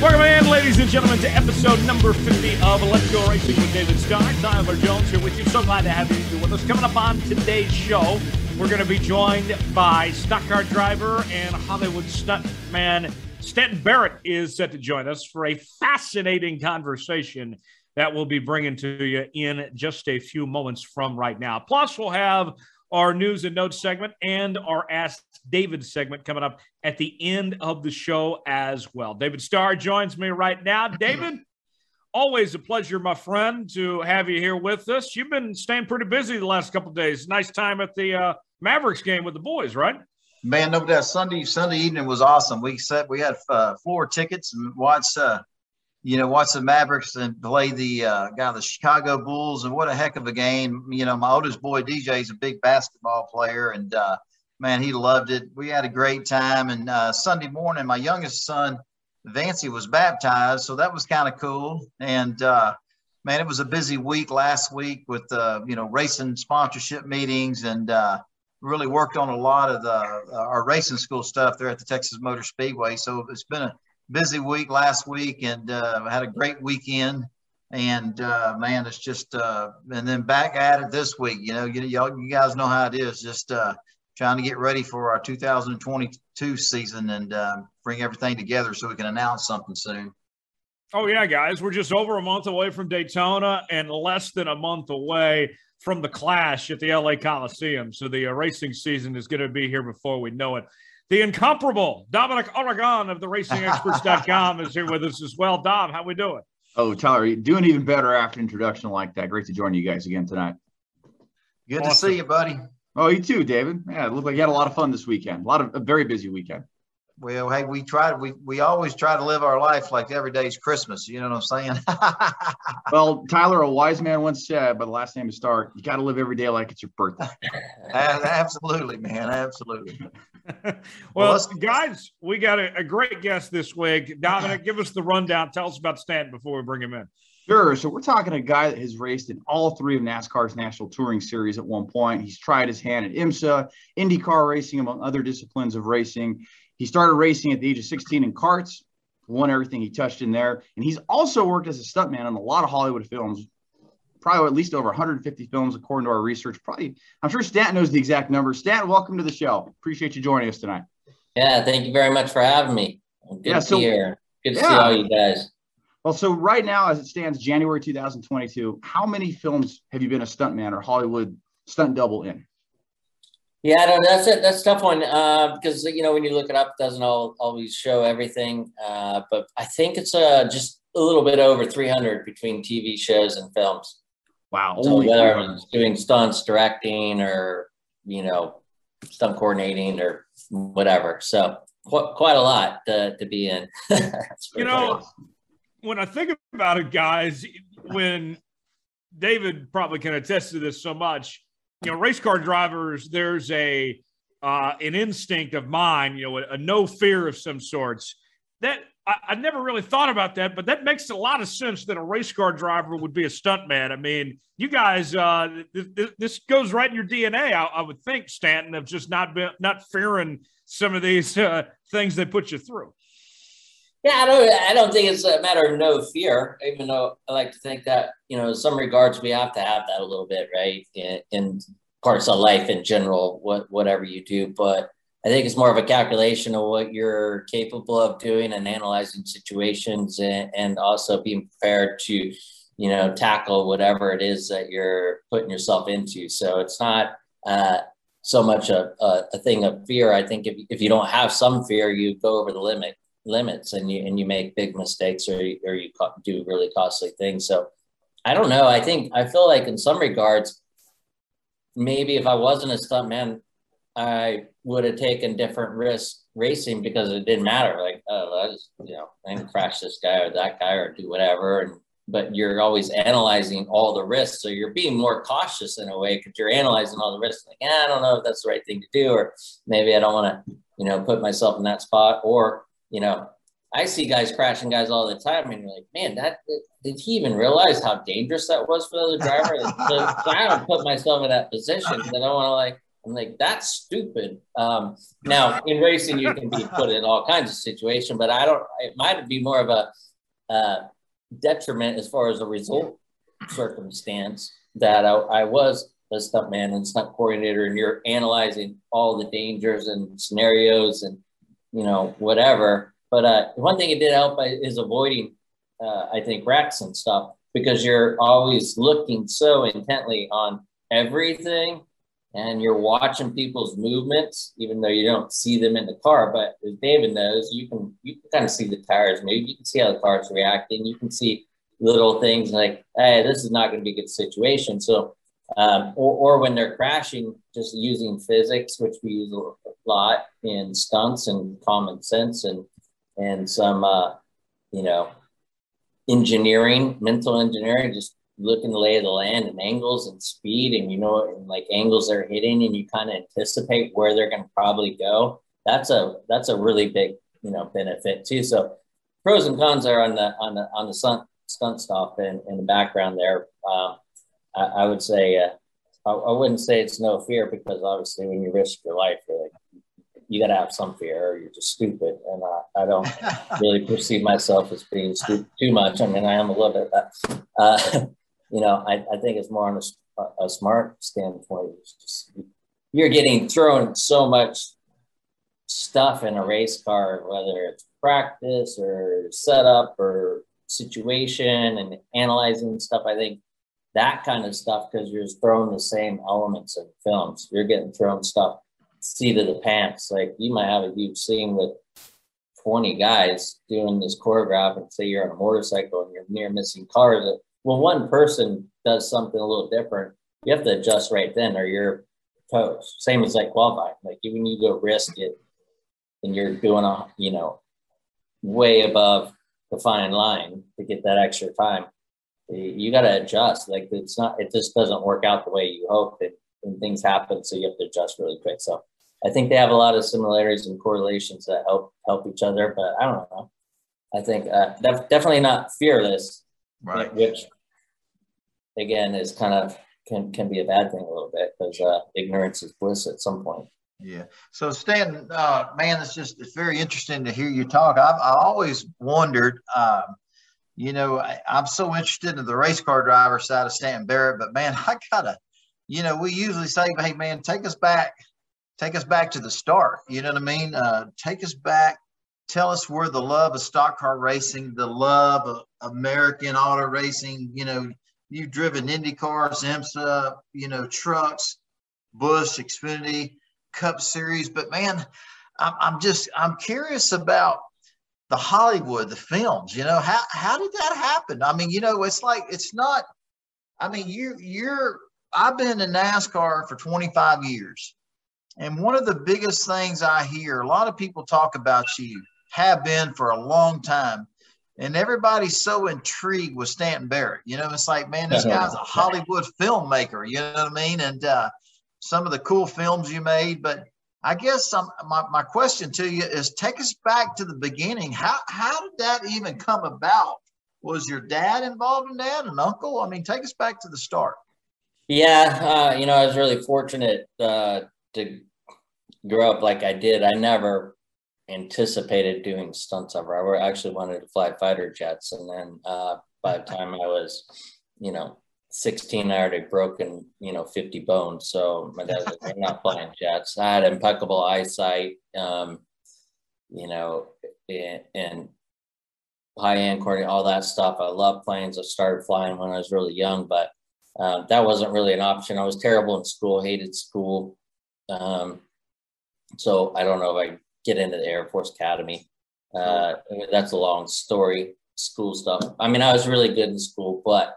Welcome in, ladies and gentlemen, to episode number 50 of Let's Go Racing with David Starr. Tyler Jones here with you. So glad to have you with us. Coming up on today's show, we're going to be joined by stock car driver and Hollywood stuntman Stanton Barrett is set to join us for a fascinating conversation that we'll be bringing to you in just a few moments from right now. Plus, we'll have our news and notes segment and our Ask David segment coming up at the end of the show as well. David Starr joins me right now. David, always a pleasure, my friend, to have you here with us. You've been staying pretty busy the last couple days. Nice time at the uh, Mavericks game with the boys, right? Man, no doubt. Sunday Sunday evening was awesome. We set we had uh, floor tickets and watched uh, you know, watch the Mavericks and play the uh, guy, the Chicago Bulls, and what a heck of a game. You know, my oldest boy DJ is a big basketball player, and uh, man, he loved it. We had a great time. And uh, Sunday morning, my youngest son, Vancy, was baptized, so that was kind of cool. And uh, man, it was a busy week last week with uh, you know racing sponsorship meetings and uh, really worked on a lot of the our racing school stuff there at the Texas Motor Speedway. So it's been a busy week last week and uh, had a great weekend. And uh, man, it's just uh, and then back at it this week. You know, you, y'all, you guys know how it is. Just uh, trying to get ready for our 2022 season and uh, bring everything together so we can announce something soon. Oh yeah, guys, we're just over a month away from Daytona and less than a month away from the Clash at the LA Coliseum. So the uh, racing season is going to be here before we know it. The incomparable Dominic Aragon of the RacingExperts.com is here with us as well. Dom, how we doing? Oh, Tyler, doing even better after introduction like that. Great to join you guys again tonight. Good awesome. to see you, buddy. Oh, you too, David. Yeah, it looked like you had a lot of fun this weekend. A lot of a very busy weekend. Well, hey, we try to we we always try to live our life like every day's Christmas. You know what I'm saying? well, Tyler, a wise man once said, by the last name is Stark, you got to live every day like it's your birthday. absolutely, man. Absolutely. well, well guys, we got a, a, great guest this week. Dominic, give us the rundown. Tell us about Stanton before we bring him in. Sure. So we're talking a guy that has raced in all three of NASCAR's National Touring Series at one point. He's tried his hand at IMSA, IndyCar racing, among other disciplines of racing. He started racing at the age of 16 in karts, won everything he touched in there. And he's also worked as a stuntman on a lot of Hollywood films, probably at least over 150 films, according to our research. Probably, I'm sure Stanton knows the exact number. Stanton, welcome to the show. Appreciate you joining us tonight. Yeah, thank you very much for having me. Good yeah, to so, be here. Good to yeah. see all you guys. Well, so right now, as it stands, January 2022, how many films have you been a stuntman or Hollywood stunt double in? Yeah, that's it. That's tough one uh, because you know when you look it up, it doesn't all, always show everything. Uh, but I think it's uh, just a little bit over 300 between TV shows and films. Wow! So whether I'm doing stunts, directing, or you know, stunt coordinating or whatever, so quite quite a lot to, to be in. you know, awesome when I think about it, guys, when David probably can attest to this so much, you know, race car drivers, there's a uh, an instinct of mine, you know, a, a no fear of some sorts. That I, I, never really thought about that, but that makes a lot of sense that a race car driver would be a stuntman. I mean, you guys, uh, th- th- this goes right in your DNA, I, I, would think, Stanton, of just not be, not fearing some of these uh, things they put you through. Yeah, I don't. I don't think it's a matter of no fear. Even though I like to think that you know, in some regards, we have to have that a little bit, right? In, in parts of life in general, what whatever you do, but I think it's more of a calculation of what you're capable of doing and analyzing situations, and, and also being prepared to, you know, tackle whatever it is that you're putting yourself into. So it's not. Uh, so much a, a, a, thing of fear. I think if, if you don't have some fear, you go over the limit limits and you and you make big mistakes or or you do really costly things. So I don't know. I think I feel like in some regards, maybe if I wasn't a stuntman, I would have taken different risks racing because it didn't matter. Like, oh, I just you know, can crash this guy or that guy or do whatever. And but you're always analyzing all the risks, so you're being more cautious in a way because you're analyzing all the risks. Like, I don't know if that's the right thing to do, or maybe I don't want to, you know, put myself in that spot, or you know, I see guys crashing guys all the time, and you're like, man, that did he even realize how dangerous that was for the driver? so, so I don't put myself in that position I don't want to like, I'm like, that's stupid. Um, now in racing, you can be put in all kinds of situations, but I don't. It might be more of a uh, detriment as far as a result circumstance that I, I was a stuntman and stunt coordinator, and you're analyzing all the dangers and scenarios and you know whatever. But uh, one thing it did help is avoiding, uh, I think, wrecks and stuff because you're always looking so intently on everything and you're watching people's movements, even though you don't see them in the car. But as David knows, you can you can kind of see the tires move. You can see how the car's reacting. You can see little things like, hey, this is not going to be a good situation. So, um, or, or when they're crashing, just using physics, which we use a lot in stunts and common sense and and some uh, you know engineering, mental engineering, just looking the lay of the land and angles and speed and you know and like angles they're hitting and you kind of anticipate where they're going to probably go that's a that's a really big you know benefit too. So pros and cons are on the on the on the stunt stunt stuff in, in the background there. Uh, I, I, would say uh, I, I, wouldn't say it's no fear because obviously when you risk your life you're like, you got to have some fear or you're just stupid. And uh, i don't really perceive myself as being stupid too much. I mean i am a little bit but uh, you know, I, I think it's more on a, a smart standpoint. Just, you're getting thrown so much stuff in a race car, whether it's practice or setup or situation and analyzing stuff. I think that kind of stuff, because you're throwing the same elements in films, you're getting thrown stuff seat of the pants. Like you might have a huge scene with 20 guys doing this choreograph and say you're on a motorcycle and you're near missing cars when one person does something a little different, you have to adjust right then or you're toast. Same as like qualifying. Like even you go risk it and you're doing a, you know, way above the fine line to get that extra time. You got to adjust. Like it's not, it just doesn't work out the way you hope and, and things happen. So you have to adjust really quick. So I think they have a lot of similarities and correlations that help help each other. But I don't know. I think uh, def- definitely not fearless, right? Which again is kind of can can be a bad thing a little bit because uh, ignorance is bliss at some point. Yeah. So Stan, uh, man, it's just it's very interesting to hear you talk. I've I always wondered, um, you know, I, am so interested in the race car driver side of Stan Barrett, but man, I gotta, you know, we usually say, hey man, take us back, take us back to the start. You know what I mean? Uh, take us back. Tell us where the love of stock car racing, the love of American auto racing, you know, You've driven Indy cars, IMSA, you know, trucks, Busch, Xfinity, Cup Series. But man, I'm, I'm just I'm curious about the Hollywood, the films. You know, how how did that happen? I mean, you know, it's like it's not. I mean, you you're. I've been in NASCAR for 25 years, and one of the biggest things I hear a lot of people talk about you have been for a long time and everybody's so intrigued with Stanton Barrett. You know, it's like, man, this guy's a Hollywood filmmaker. You know what I mean? And uh, some of the cool films you made. But I guess some, my, my question to you is take us back to the beginning. How, how did that even come about? Was your dad involved in that, an uncle? I mean, take us back to the start. Yeah, uh, you know, I was really fortunate uh, to grow up like I did. I never anticipated doing stunts ever. I actually wanted to fly fighter jets, and then uh, by the time I was, you know, 16, I already broken, you know, 50 bones. So my dad was like, "I'm not flying jets." I had impeccable eyesight, um, you know, and, and high end all that stuff. I love planes. I started flying when I was really young, but uh, that wasn't really an option. I was terrible in school, hated school. Um, so I don't know if I get into the Air Force Academy. Uh, that's a long story, school stuff. I mean, I was really good in school, but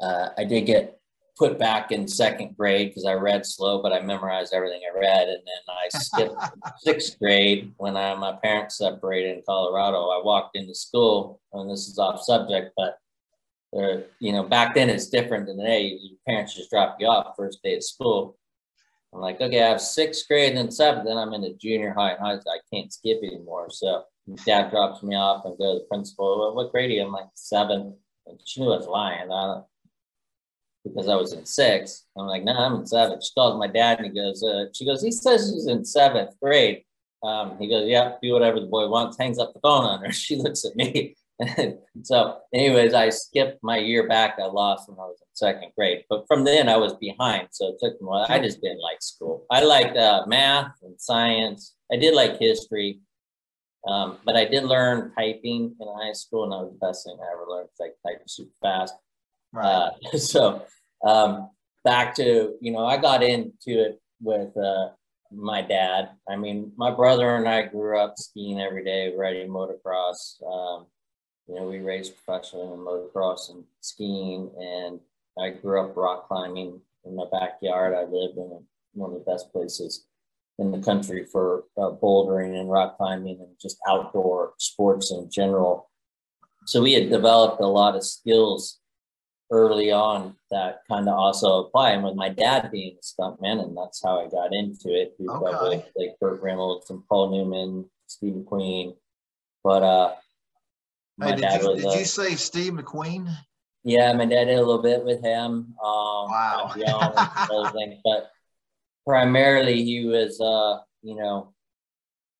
uh, I did get put back in second grade because I read slow, but I memorized everything I read. And then I skipped sixth grade when I, my parents separated in Colorado. I walked into school, and this is off subject, but you know, back then it's different than today. Your parents just drop you off first day of school. I'm like, okay, I have sixth grade and then seventh, then I'm in the junior high and high. I can't skip anymore. So dad drops me off and go to the principal. Well, what grade are you? I'm like seven. And she knew I was lying. I because I was in six. I'm like, no, I'm in seventh. She calls my dad and he goes, uh, she goes, he says he's in seventh grade. Um, he goes, yeah, do whatever the boy wants. Hangs up the phone on her. She looks at me. so, anyways, I skipped my year back. I lost when I was in second grade, but from then I was behind. So it took me. I just didn't like school. I liked uh, math and science. I did like history, um, but I did learn typing in high school, and that was the best thing I ever learned. Like typing super fast. Right. Uh, so um, back to you know, I got into it with uh, my dad. I mean, my brother and I grew up skiing every day, riding motocross. Um, you know, we raced professionally in motocross and skiing, and I grew up rock climbing in my backyard. I lived in one of the best places in the country for uh, bouldering and rock climbing and just outdoor sports in general. So we had developed a lot of skills early on that kind of also apply. And with my dad being a stuntman, and that's how I got into it. We okay. like Burt Reynolds and Paul Newman, Steve McQueen. But uh, my hey, dad did you, was. Did a, you say Steve McQueen? Yeah, my dad did a little bit with him. Um, wow. those things, but primarily he was, uh, you know,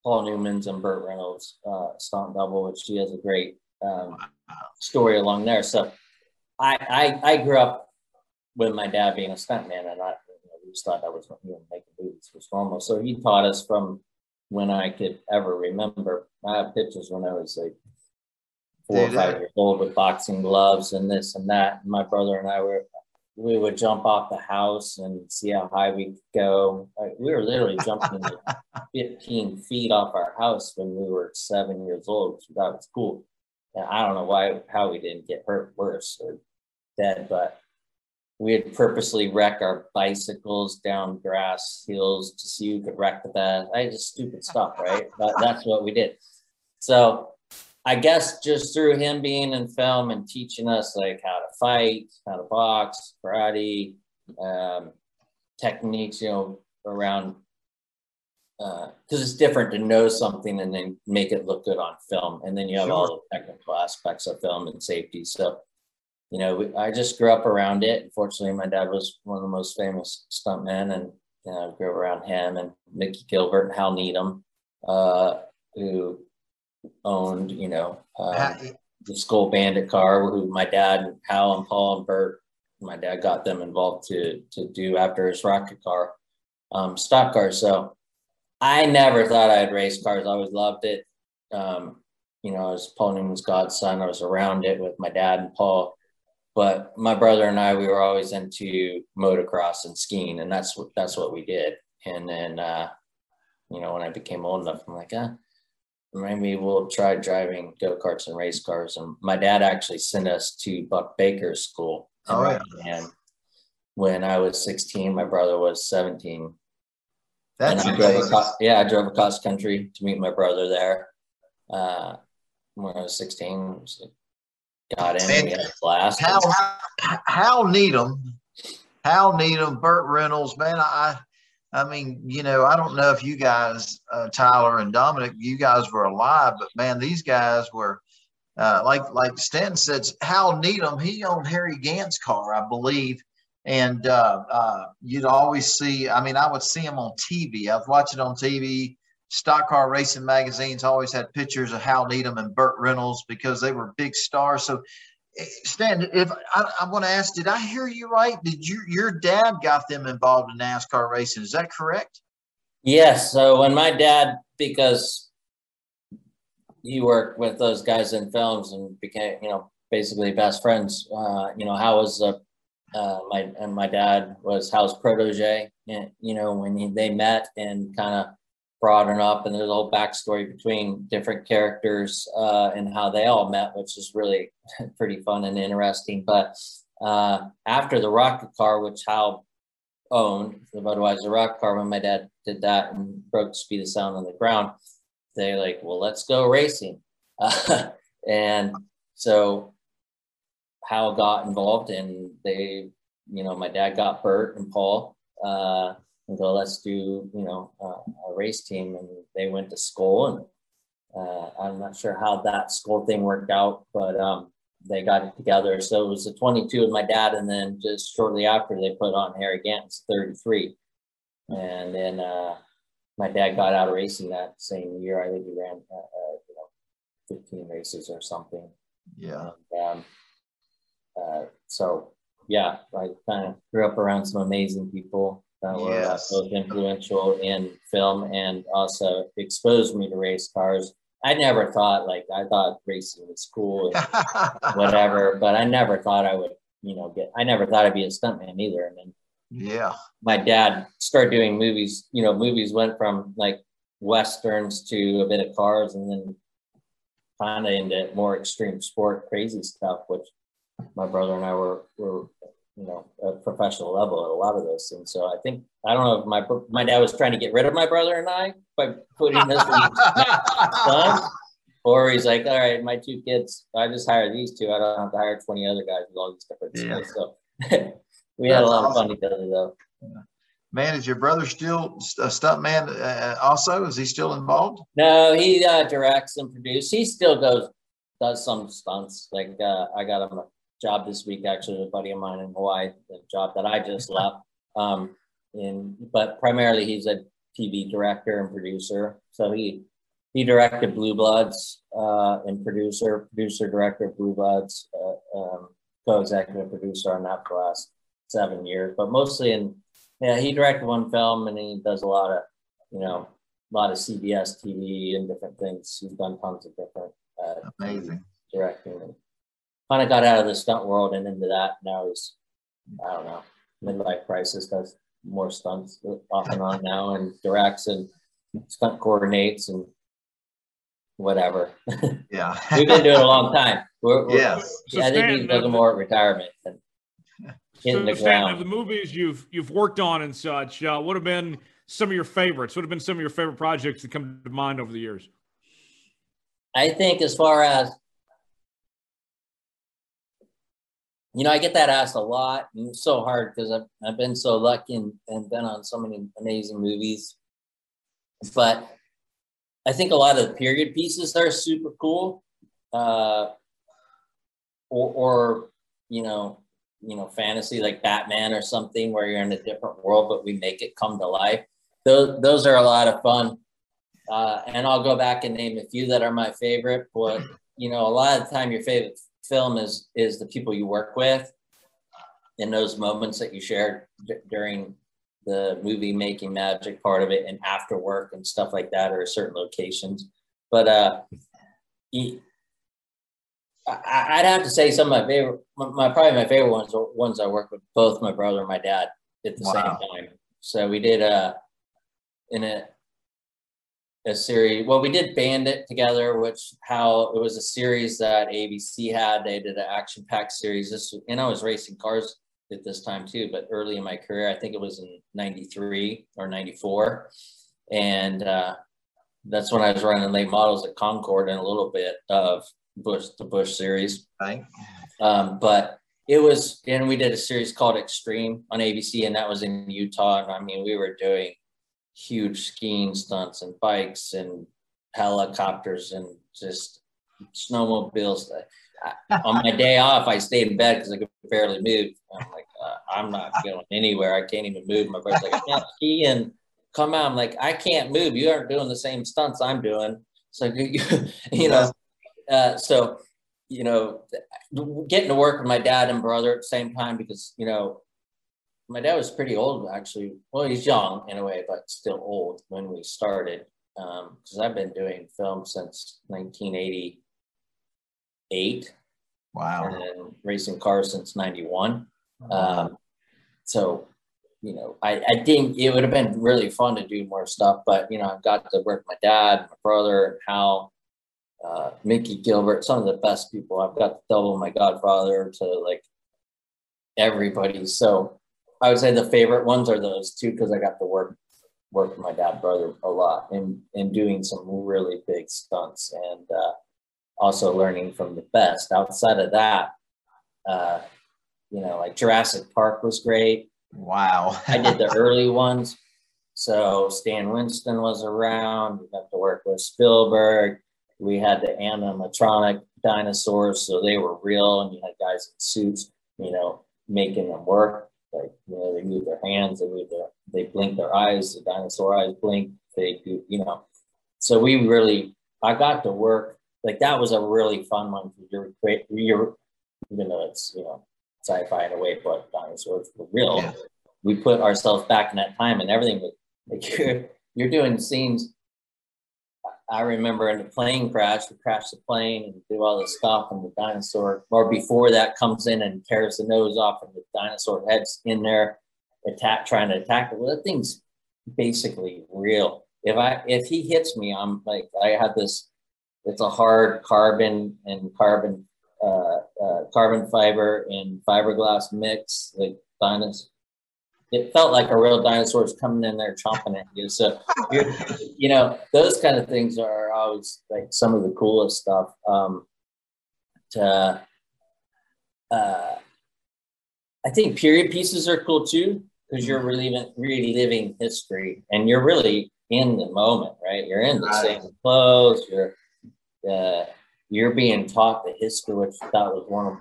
Paul Newman's and Burt Reynolds uh, stunt double, which he has a great um, story along there. So I, I, I grew up with my dad being a stuntman, and I you know, we just thought that was you know, making movies was normal. So he taught us from when I could ever remember. I have pictures when I was like four or five years old with boxing gloves and this and that. And my brother and I were we would jump off the house and see how high we could go. We were literally jumping like 15 feet off our house when we were seven years old, which that was cool. And I don't know why how we didn't get hurt worse or dead, but we would purposely wreck our bicycles down grass hills to see who could wreck the best. I just stupid stuff, right? But that's what we did. So I guess just through him being in film and teaching us like how to fight, how to box, karate, um, techniques, you know, around because uh, it's different to know something and then make it look good on film, and then you have sure. all the technical aspects of film and safety. So, you know, we, I just grew up around it. Unfortunately, my dad was one of the most famous stuntmen, and you know, I grew up around him and Mickey Gilbert and Hal Needham, uh, who owned, you know, uh, the Skoal Bandit car, who my dad, and Hal and Paul and Burt, my dad got them involved to to do after his rocket car, um, stock car. So I never thought I'd race cars. I always loved it. Um, you know, I was Paul Newman's godson. I was around it with my dad and Paul. But my brother and I, we were always into motocross and skiing, and that's what that's what we did. And then, uh, you know, when I became old enough, I'm like, ah, maybe we'll try driving go karts and race cars. And my dad actually sent us to Buck Baker's school. Oh, right. And when I was 16, my brother was 17. That's I drove across, yeah, I drove across country to meet my brother there. Uh, when I was 16, got in, and we had a blast. Hal, Hal Needham, Hal Needham, Burt Reynolds, man, I I mean, you know, I don't know if you guys, uh, Tyler and Dominic, you guys were alive, but man, these guys were uh, like like Stanton said. Hal Needham, he owned Harry Gant's car, I believe, and uh, uh, you'd always see. I mean, I would see him on TV. I was watching on TV. Stock car racing magazines always had pictures of Hal Needham and Burt Reynolds because they were big stars. So Stan, if I, I want to ask, did I hear you right? Did you your dad got them involved in NASCAR racing? Is that correct? Yes. So when my dad, because he worked with those guys in films and became, you know, basically best friends. Uh, you know, how was uh, uh, my and my dad was Hal's protege. And, you know, when he, they met and kind of broaden up and there's a whole backstory between different characters uh, and how they all met which is really pretty fun and interesting. But uh, after the rocket car which hal owned the budweiser rocket car when my dad did that and broke the speed of sound on the ground they like well let's go racing. Uh, and so hal got involved and they you know my dad got burt and paul uh, and go, let's do, you know, uh, a race team. And they went to school and uh, I'm not sure how that school thing worked out, but um, they got it together. So it was a 22 with my dad, and then just shortly after they put on Harry Gant's 33, and then uh, my dad got out of racing that same year. I think he ran uh, uh you know 15 races or something. Yeah. And, um, uh, so yeah, I kind of grew up around some amazing people that were uh, yes. both influential in film and also exposed me to race cars. I never thought like I thought racing was cool and whatever, but I never thought I would, you know, get. I never thought I'd be a stuntman either. And then, yeah, my dad started doing movies. You know, movies went from like westerns to a bit of cars, and then kind of into more extreme sport, crazy stuff, which my brother and I were were you know, a professional level at a lot of those things. So I think I don't know if my my dad was trying to get rid of my brother and I by putting this son, or he's like, all right, my two kids, I just hired these two. I don't have to hire twenty other guys with all these different yeah. skills. So we had That's a lot awesome. of fun together, though. Man, is your brother still a stunt man? Uh, also, is he still involved? No, he uh, directs and produces. He still goes does some stunts. Like uh, I got him a job this week, actually, with a buddy of mine in Hawaii, the job that I just left. Um, in, but primarily he's a TV director and producer. So he he directed Blue Bloods uh, and producer, producer director of Blue Bloods, uh, um, co-executive producer on that for the last seven years. But mostly in yeah, he directed one film and he does a lot of you know a lot of CBS TV and different things. He's done tons of different uh, amazing directing kind of got out of the stunt world and into that. Now he's, I don't know, midlife crisis, does more stunts off and on now and directs and stunt coordinates and whatever. Yeah. We've been doing it a long time. We're, we're, yes. So I think he's looking more at retirement than hitting so the ground. Of the movies you've you've worked on and such, uh, what have been some of your favorites? What have been some of your favorite projects that come to mind over the years? I think as far as you know, I get that asked a lot, and it's so hard because I've, I've been so lucky and, and been on so many amazing movies. But I think a lot of the period pieces are super cool, uh, or, or you know, you know, fantasy like Batman or something where you're in a different world, but we make it come to life. Those those are a lot of fun. Uh, and I'll go back and name a few that are my favorite. But you know, a lot of the time, your favorite film is is the people you work with in those moments that you shared d- during the movie making magic part of it and after work and stuff like that or certain locations but uh he, I, would have to say some of my favorite my probably my favorite ones are ones i worked with both my brother and my dad at the wow. same time so we did uh in a a series. Well, we did Bandit together, which how it was a series that ABC had. They did an action packed series. This and I was racing cars at this time too, but early in my career, I think it was in '93 or '94, and uh, that's when I was running late models at Concord and a little bit of Busch the Busch series. Right. Um, but it was, and we did a series called Extreme on ABC, and that was in Utah. And I mean, we were doing huge skiing stunts and bikes and helicopters and just snowmobiles. on my day off, I stayed in bed because I could barely move. I'm like, uh, I'm not going anywhere. I can't even move. My brother's like, I can't ski and come out. I'm like, I can't move. You aren't doing the same stunts I'm doing. So, you know, uh, so, you know, getting to work with my dad and brother at the same time because, you know, my dad was pretty old actually. Well, he's young in a way, but still old when we started. Because um, I've been doing film since 1988. Wow. And racing cars since 91. Um, so, you know, I, I think it would have been really fun to do more stuff, but, you know, I've got to work with my dad, my brother, Hal, uh, Mickey Gilbert, some of the best people. I've got to double my godfather to like everybody. So, I would say the favorite ones are those two because I got to work work with my dad brother a lot and in doing some really big stunts and uh, also learning from the best. Outside of that, uh, you know, like Jurassic Park was great. Wow. I did the early ones. So Stan Winston was around. We got to work with Spielberg. we had the animatronic dinosaurs, so they were real, and you had guys in suits, you know, making them work. Like you know, they move their hands, they move their, they blink their eyes, the dinosaur eyes blink. They do, you know. So we really, I got to work like that was a really fun one. You're great. You're even though it's you know sci-fi in a way, but dinosaurs were real. Yeah. We put ourselves back in that time, and everything was like you're you're doing scenes I remember in the plane crash, we crash the plane and do all this stuff, and the dinosaur, or before that, comes in and tears the nose off, and the dinosaur head's in there, attack, trying to attack it. Well, that thing's basically real. If I if he hits me, I'm like I have this. It's a hard carbon and carbon uh, uh, carbon fiber and fiberglass mix, like dinosaur it felt like a real dinosaur was coming in there chomping at you. So, you know, those kind of things are always like some of the coolest stuff. Um, to, uh, I think period pieces are cool too because you're reliving, reliving history and you're really in the moment, right? You're in the same clothes. You're uh, you're being taught the history, which that was one of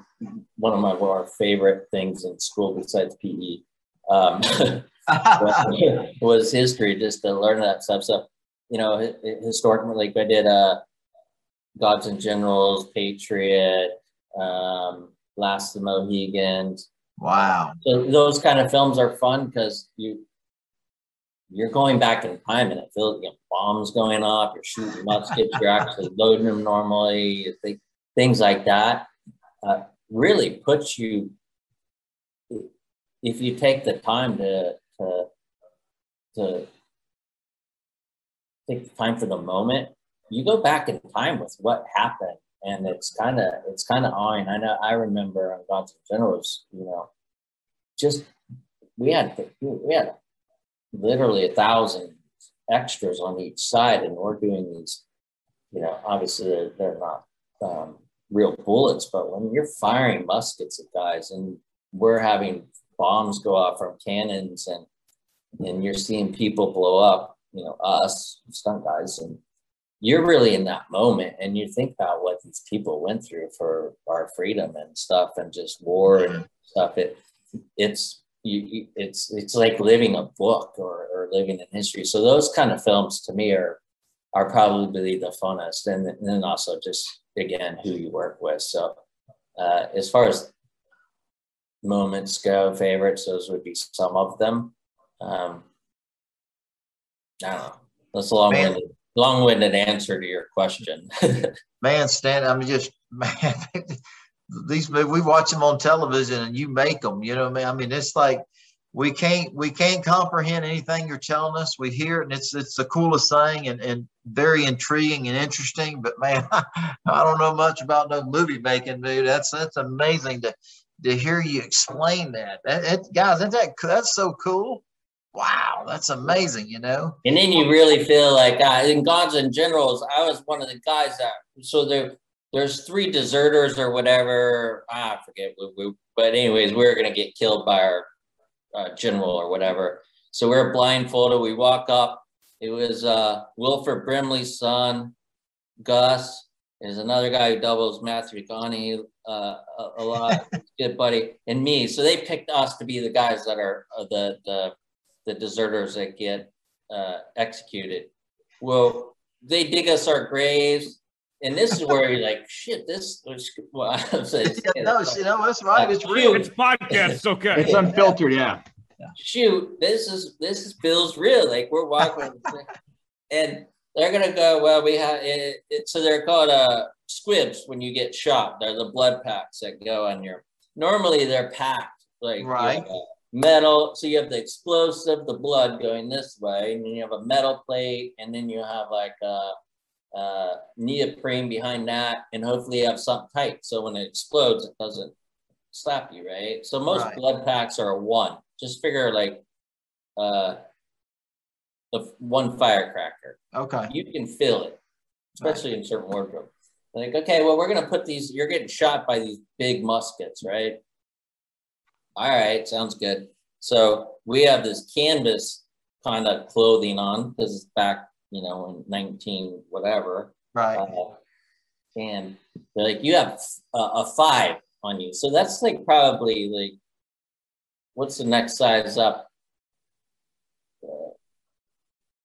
one of my more favorite things in school besides PE um, was history just to learn that stuff. So, you know, historically, like I did uh, Gods and Generals, Patriot, um, Last of the Mohicans. Wow. So those kind of films are fun because you you're going back in time and it feels you know, bombs going off, you're shooting muskets, you're actually loading them normally, things like that. Uh, really puts you if you take the time to to to take the time for the moment, you go back in time with what happened, and it's kind of it's kind of awing. I know I remember on Gods and Generals, you know, just we had we had literally a thousand extras on each side, and we're doing these. You know, obviously they're, they're not um, real bullets, but when you're firing muskets at guys and we're having bombs go off from cannons and and you're seeing people blow up, you know, us stunt guys, and you're really in that moment and you think about what these people went through for our freedom and stuff and just war and stuff. It it's you, it's it's like living a book or, or living in history. So those kind of films to me are are probably the funnest, and, and then also just again who you work with. So uh, as far as moments go, favorites, those would be some of them. Um, I don't know. That's a long-winded, long-winded answer to your question. man, Stan, I'm just man. these we watch them on television, and you make them. You know what I mean? I mean, it's like we can't we can't comprehend anything you're telling us. We hear it, and it's it's the coolest thing, and and very intriguing and interesting. But man, I don't know much about no movie making, dude. That's that's amazing to to hear you explain that. That, guys, that's that that's so cool. Wow, that's amazing, you know. And then you really feel like uh, in Gods and Generals, I was one of the guys that so there there's three deserters or whatever. I forget. But anyways, we are gonna get killed by our uh, general or whatever. So we're blindfolded. We walk up. It was uh, Wilford Brimley's son, Gus, there's another guy who doubles Matthew McConaughey uh, a, a, lot, good buddy, and me. So they picked us to be the guys that are uh, the the the deserters that get uh, executed. Well, they dig us our graves, and this is where you're like, shit, this was. Well, I'm saying, yeah, no, you know that's right. It's real. It's podcast. Okay. It's unfiltered. Yeah. Shoot, this is this is Bill's real. Like we're walking, and they're gonna go. Well, we have it, it, so they're called uh, squibs when you get shot. They're the blood packs that go on your. Normally they're packed like right. metal. So you have the explosive, the blood going this way, and then you have a metal plate, and then you have like a, a neoprene behind that, and hopefully you have something tight. So when it explodes, it doesn't slap you, right? So most right. blood packs are one. Just figure like uh the one firecracker. Okay. You can feel it, especially in certain wardrobes. Like, okay, well, we're gonna put these. You're getting shot by these big muskets, right? All right, sounds good. So we have this canvas kind of clothing on because it's back, you know, in 19 whatever. Right. Uh, and they're like, you have a, a five on you. So that's like probably like, what's the next size up? Uh,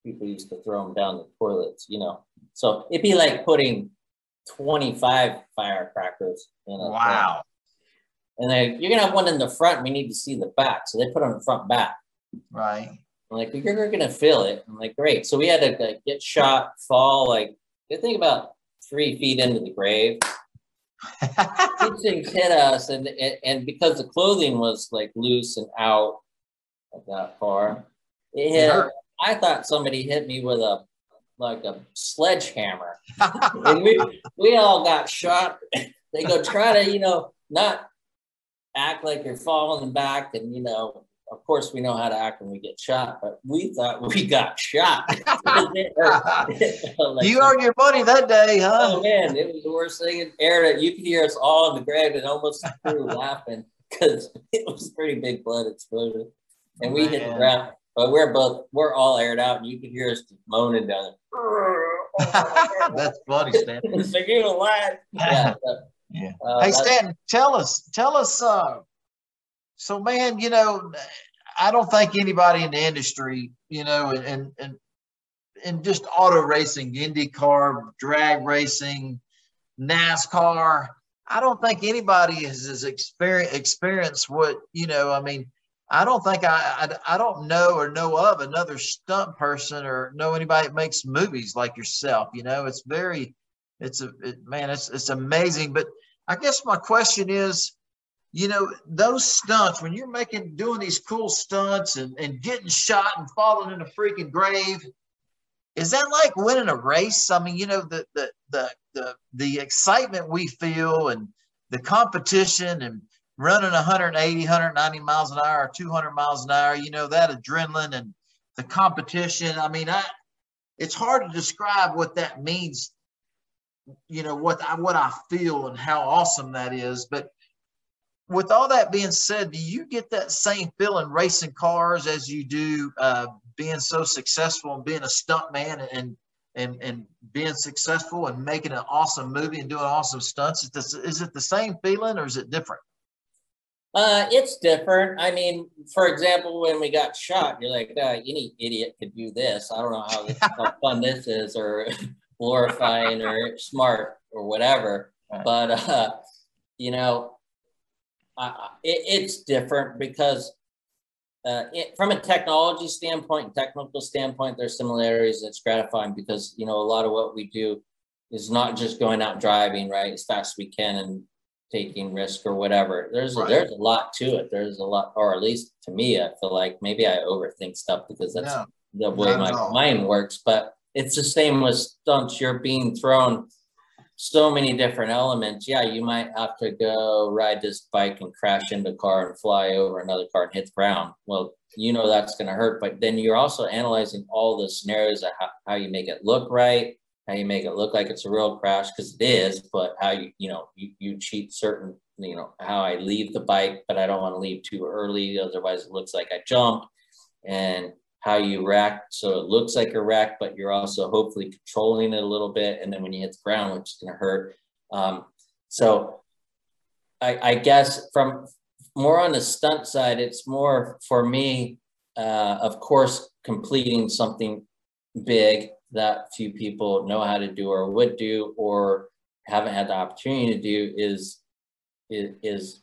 people used to throw them down the toilets, you know. So it'd be like putting 25 firecrackers in a Wow. And they you're gonna have one in the front. We need to see the back, so they put on the front back. Right. I'm like, you're gonna feel it. I'm like, great. So we had to like, get shot, fall like I think about three feet into the grave. These things hit us, and, and and because the clothing was like loose and out like that far, it hit. I thought somebody hit me with a like a sledgehammer, and we we all got shot. They go try to you know not act like you're falling back, and you know of course we know how to act when we get shot, but we thought we got shot. Like, you earned your money that day, huh? Oh man, it was the worst thing in air. You could hear us all in the grave and almost crew laughing because it was pretty big blood explosion. And we hit the ground, but we're both we're all aired out, and you can hear us moaning down That's funny, Stan. there. so you know alive? Yeah. so, Yeah. uh, hey, that's- Stan, tell us, tell us. Uh, so, man, you know, I don't think anybody in the industry, you know, and and and, and just auto racing, IndyCar, drag racing, NASCAR. I don't think anybody has, has experience experienced what you know. I mean, I don't think I, I I don't know or know of another stunt person or know anybody that makes movies like yourself. You know, it's very, it's a it, man, it's it's amazing. But I guess my question is, you know, those stunts when you're making doing these cool stunts and and getting shot and falling in a freaking grave, is that like winning a race? I mean, you know, the the the the the excitement we feel and the competition and running 180, 190 miles an hour or 200 miles an hour, you know, that adrenaline and the competition. I mean, I it's hard to describe what that means, you know, what I what I feel and how awesome that is. But with all that being said, do you get that same feeling racing cars as you do uh, being so successful and being a stunt man and and and being successful and making an awesome movie and doing awesome stunts? Is, this, is it the same feeling or is it different? Uh, it's different. I mean, for example, when we got shot, you're like, uh, any idiot could do this. I don't know how, how fun this is, or glorifying, or smart, or whatever. Right. But uh, you know, I- it, it's different because uh, it, from a technology standpoint, technical standpoint, there's similarities. It's gratifying because you know a lot of what we do is not just going out driving right as fast as we can and taking risk or whatever. There's Right. there's a lot to it. There's a lot, or at least to me, I feel like maybe I overthink stuff because that's No, the way my mind works. But it's the same with stunts. You're being thrown so many different elements. Yeah, you might have to go ride this bike and crash into a car and fly over another car and hit the ground. Well, you know that's going to hurt, but then you're also analyzing all the scenarios of how, how you make it look right, how you make it look like it's a real crash because it is, but how you you know you, you cheat certain you know how I leave the bike, but I don't want to leave too early, otherwise it looks like I jumped, and how you wreck so it looks like a wreck, but you're also hopefully controlling it a little bit, and then when you hit the ground, which is going to hurt. Um, so I, I guess from more on the stunt side, it's more for me, uh, of course, completing something big that few people know how to do or would do or haven't had the opportunity to do is is, is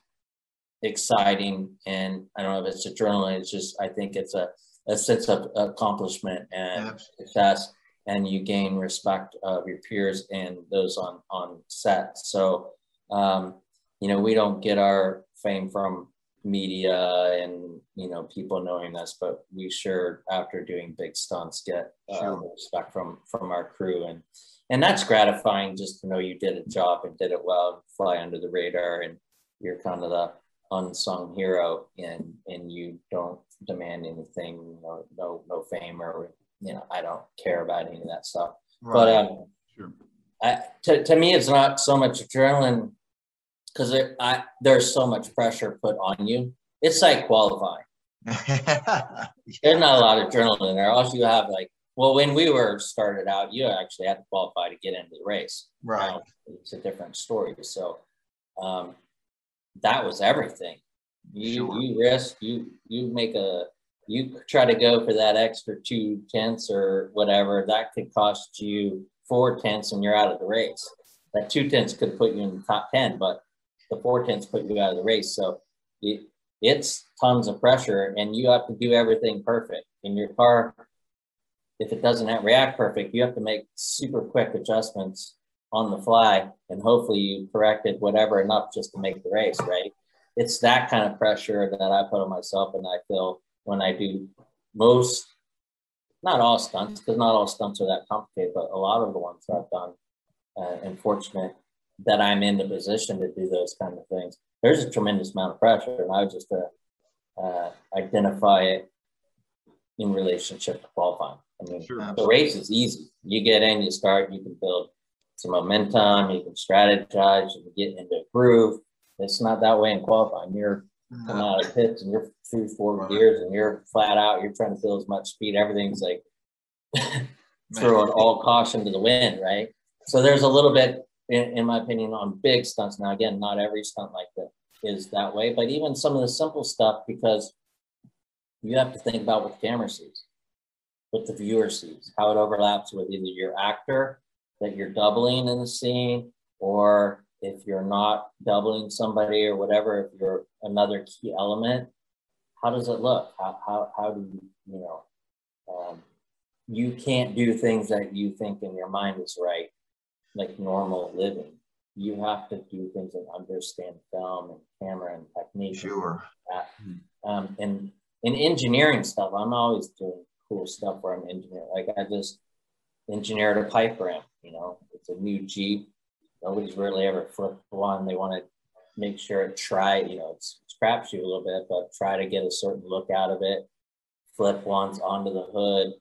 exciting and I don't know if it's adrenaline. It's just I think it's a, a sense of accomplishment and Absolutely. success, and you gain respect of your peers and those on on set. So um, you know we don't get our fame from media and you know people knowing this but we sure after doing big stunts get uh, Sure. respect from from our crew and and that's gratifying just to know you did a job and did it well fly under the radar and you're kind of the unsung hero and and you don't demand anything no no no fame or you know i don't care about any of that stuff but um Sure. I, to, to me it's not so much adrenaline because I there's so much pressure put on you it's like qualifying there's not a lot of adrenaline there Also, you have like well, when we were started out, you actually had to qualify to get into the race. Right. Now, it's a different story. So um, that was everything. You Sure. you risk you you make a you try to go for that extra two tenths or whatever that could cost you four tenths and you're out of the race. That two tenths could put you in the top ten, but the four tenths put you out of the race. So it, it's tons of pressure, and you have to do everything perfect. In your car, if it doesn't react perfect, you have to make super quick adjustments on the fly, and hopefully you corrected whatever enough just to make the race. Right? It's that kind of pressure that I put on myself, and I feel when I do most, not all stunts, because not all stunts are that complicated, but a lot of the ones I've done, uh, and fortunate that I'm in the position to do those kind of things. There's a tremendous amount of pressure, and I would just uh, uh, identify it in relationship to qualifying. I mean, Sure. the race is easy. You get in, you start, you can build some momentum, you can strategize, you can get into a groove. It's not that way in qualifying. You're coming out of pits and you're through four Right. gears and you're flat out. You're trying to build as much speed. Everything's like throwing all caution to the wind, right? So there's a little bit, in, in my opinion, on big stunts. Now, again, not every stunt like that is that way, but even some of the simple stuff, because you have to think about what the camera sees, what the viewer sees, how it overlaps with either your actor that you're doubling in the scene, or if you're not doubling somebody or whatever, if you're another key element, how does it look? How, how, how do you, you know, um, you can't do things that you think in your mind is right, like normal living. You have to do things and understand film and camera and technique. and Sure. that. Um, and in engineering stuff, I'm always doing cool stuff where I'm engineering. Like I just engineered a pipe ramp. You know, it's a new Jeep. Nobody's really ever flipped one. They want to make sure it try. You know, it's, it's crapshoot a little bit, but try to get a certain look out of it. Flip ones onto the hood.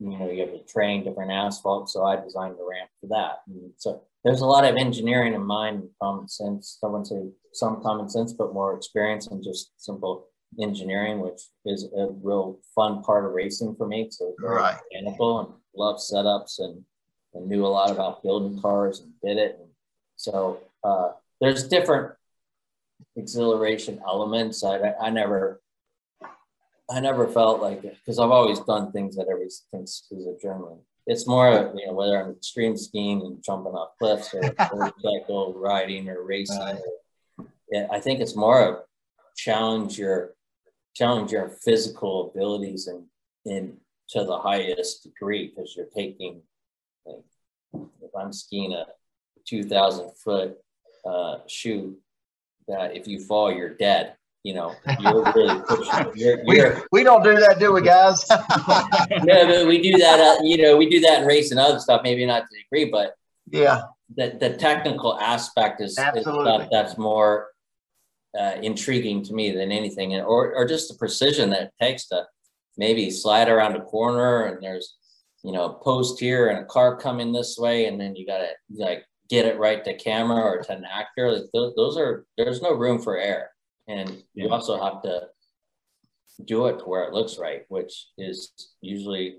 You know, you have to train different asphalt. So I designed the ramp for that. And so there's a lot of engineering in mind and common sense. Someone say some common sense, but more experience and just simple engineering, which is a real fun part of racing for me. So Right. mechanical and love setups and, and knew a lot about building cars and did it. And so uh, there's different exhilaration elements. I, I never, I never felt like it because I've always done things that everybody thinks is adrenaline. It's more, of, you know, whether I'm extreme skiing and jumping off cliffs or motorcycle riding or racing. Right. Or, yeah, I think it's more of challenge your challenge your physical abilities and in to the highest degree because you're taking like if I'm skiing a 2,000 foot uh, shoot that if you fall you're dead. You know, you're really pushing. You're, We, you're, we don't do that, do we, guys? no, but we do that. Uh, you know, we do that in racing and other stuff. Maybe not to the degree, but yeah. the the technical aspect is, is Absolutely. stuff that's more uh, intriguing to me than anything, and or or just the precision that it takes to maybe slide around a corner and there's you know a post here and a car coming this way, and then you gotta like get it right to camera or to an actor. Those are there's no room for error, and you also have to do it to where it looks right, which is usually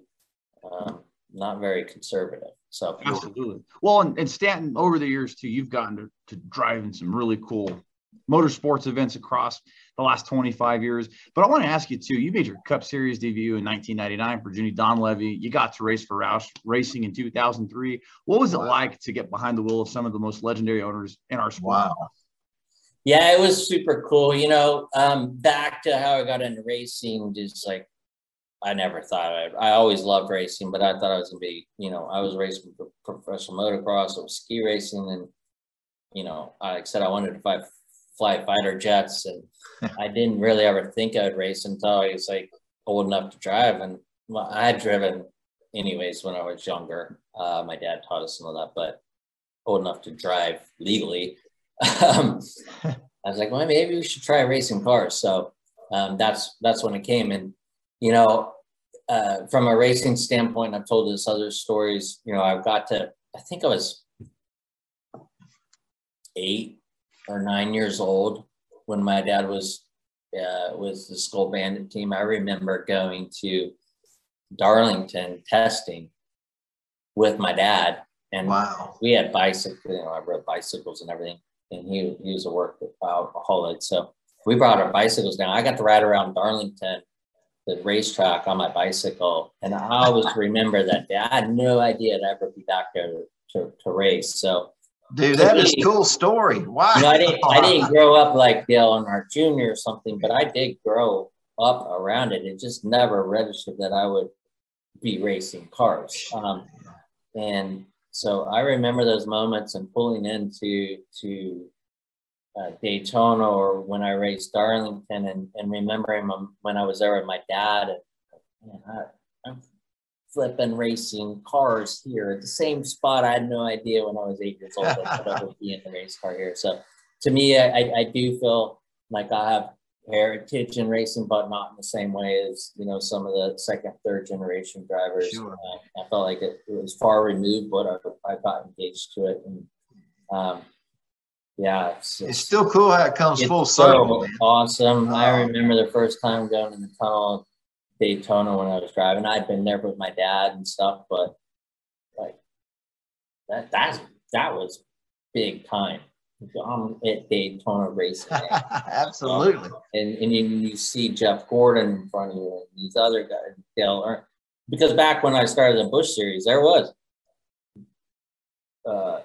um, not very conservative. So Absolutely. Well, and, and Stanton, over the years too, you've gotten to, to drive in some really cool motorsports events across the last 25 years. But I want to ask you too, you made your Cup Series debut in 1999 for Junie Donlavey. You got to race for Roush Racing in 2003. What was it Wow. like to get behind the wheel of some of the most legendary owners in our sport? Wow. Yeah, it was super cool. You know, um, back to how I got into racing, just like I never thought I, I always loved racing, but I thought I was gonna be, you know, I was racing for professional motocross, I was ski racing, and you know, like I said, I wanted to fly, fly fighter jets, and I didn't really ever think I'd race until I was like old enough to drive, and well, I had driven anyways when I was younger. Uh, my dad taught us some of that, but old enough to drive legally. Um, I was like, well, maybe we should try racing cars. So um, that's that's when it came. And you know, uh, from a racing standpoint, I've told this other stories. You know, I've got to. I think I was eight or nine years old when my dad was uh, was the Skoal Bandit team. I remember going to Darlington testing with my dad. And Wow. we had bicycles, you know, I rode bicycles and everything. And he, he was a workaholic. So we brought our bicycles down. I got to ride around Darlington, the racetrack on my bicycle. And I always remember that day. I had no idea I'd ever be back there to, to, to race. So, Dude, that is a cool story. Wow. you know, I didn't, I didn't grow up like Dale Earnhardt Jr. or something, but I did grow up around it. It just never registered that I would be racing cars. Um, and so I remember those moments and pulling into to uh, Daytona or when I raced Darlington and, and remembering when- when I was there with my dad and man, I, I'm flipping racing cars here at the same spot. I had no idea when I was eight years old that I would be in the race car here. So to me, I, I- I do feel like I have heritage in racing, but not in the same way as you know some of the second, third generation drivers. Sure. Uh, I felt like it, it was far removed, but I, I got engaged to it, and um, yeah, it's, It's still cool how it comes it's full so circle. man. awesome. I Oh. remember the first time going in the tunnel Daytona when I was driving. I'd been there with my dad and stuff, but like that that's that was big time. I'm at Daytona racing. Absolutely. and and you, you see Jeff Gordon in front of you and these other guys, Dale Earn- because back when I started the Busch series, there was uh,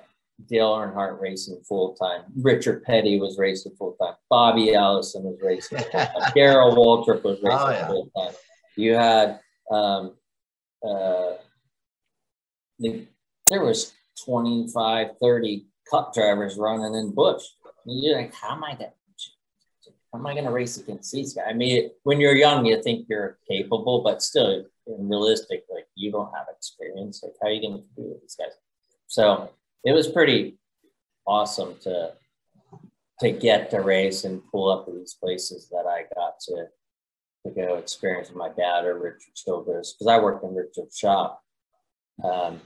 Dale Earnhardt racing full time. Richard Petty was racing full time. Bobby Allison was racing full time. Darrell Waltrip was racing Oh, yeah. full time. You had um, uh, the, there was 25, 30 cup drivers running in Busch. And you're like, how am I going how am I going to race against these guys? I mean, when you're young, you think you're capable, but still, realistic, like you don't have experience. Like, how are you going to compete with these guys? So it was pretty awesome to to get to race and pull up to these places that I got to to go experience with my dad or Richard Childress because I worked in Richard's shop. Um,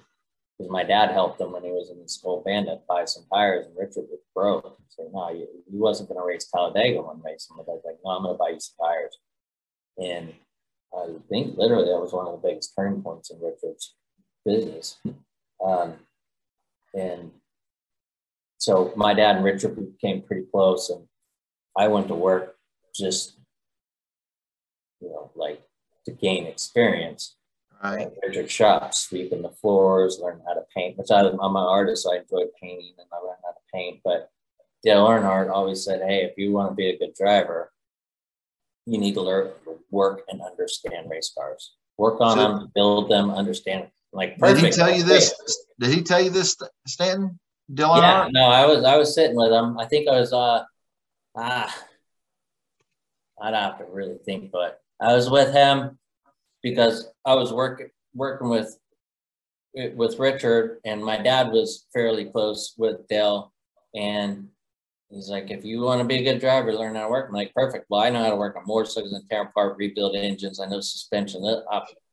because my dad helped him when he was in the school band Bandit buy some tires, and Richard was broke. So no, he, he wasn't going to race Talladega one race. And I was like, no, I'm going to buy you some tires. And I think literally that was one of the biggest turning points in Richard's business. Um, and so my dad and Richard became pretty close, and I went to work just, you know, like to gain experience. Right. Richard shop, sweeping the floors, learn how to paint, which I, I'm an artist, so I enjoy painting and I learned how to paint. But Dale Earnhardt always said, hey, if you want to be a good driver, you need to learn, work and understand race cars. Work on So- them, build them, understand. Like Did he tell you this? Did he tell you this, Stanton? Dylan? Yeah, no, I was I was sitting with him. I think I was uh ah I'd have to really think, but I was with him because I was working working with with Richard and my dad was fairly close with Dale and he's like, if you want to be a good driver, learn how to work. I'm like, perfect. Well, I know how to work on motorcycles and tear apart, rebuild engines. I know suspension.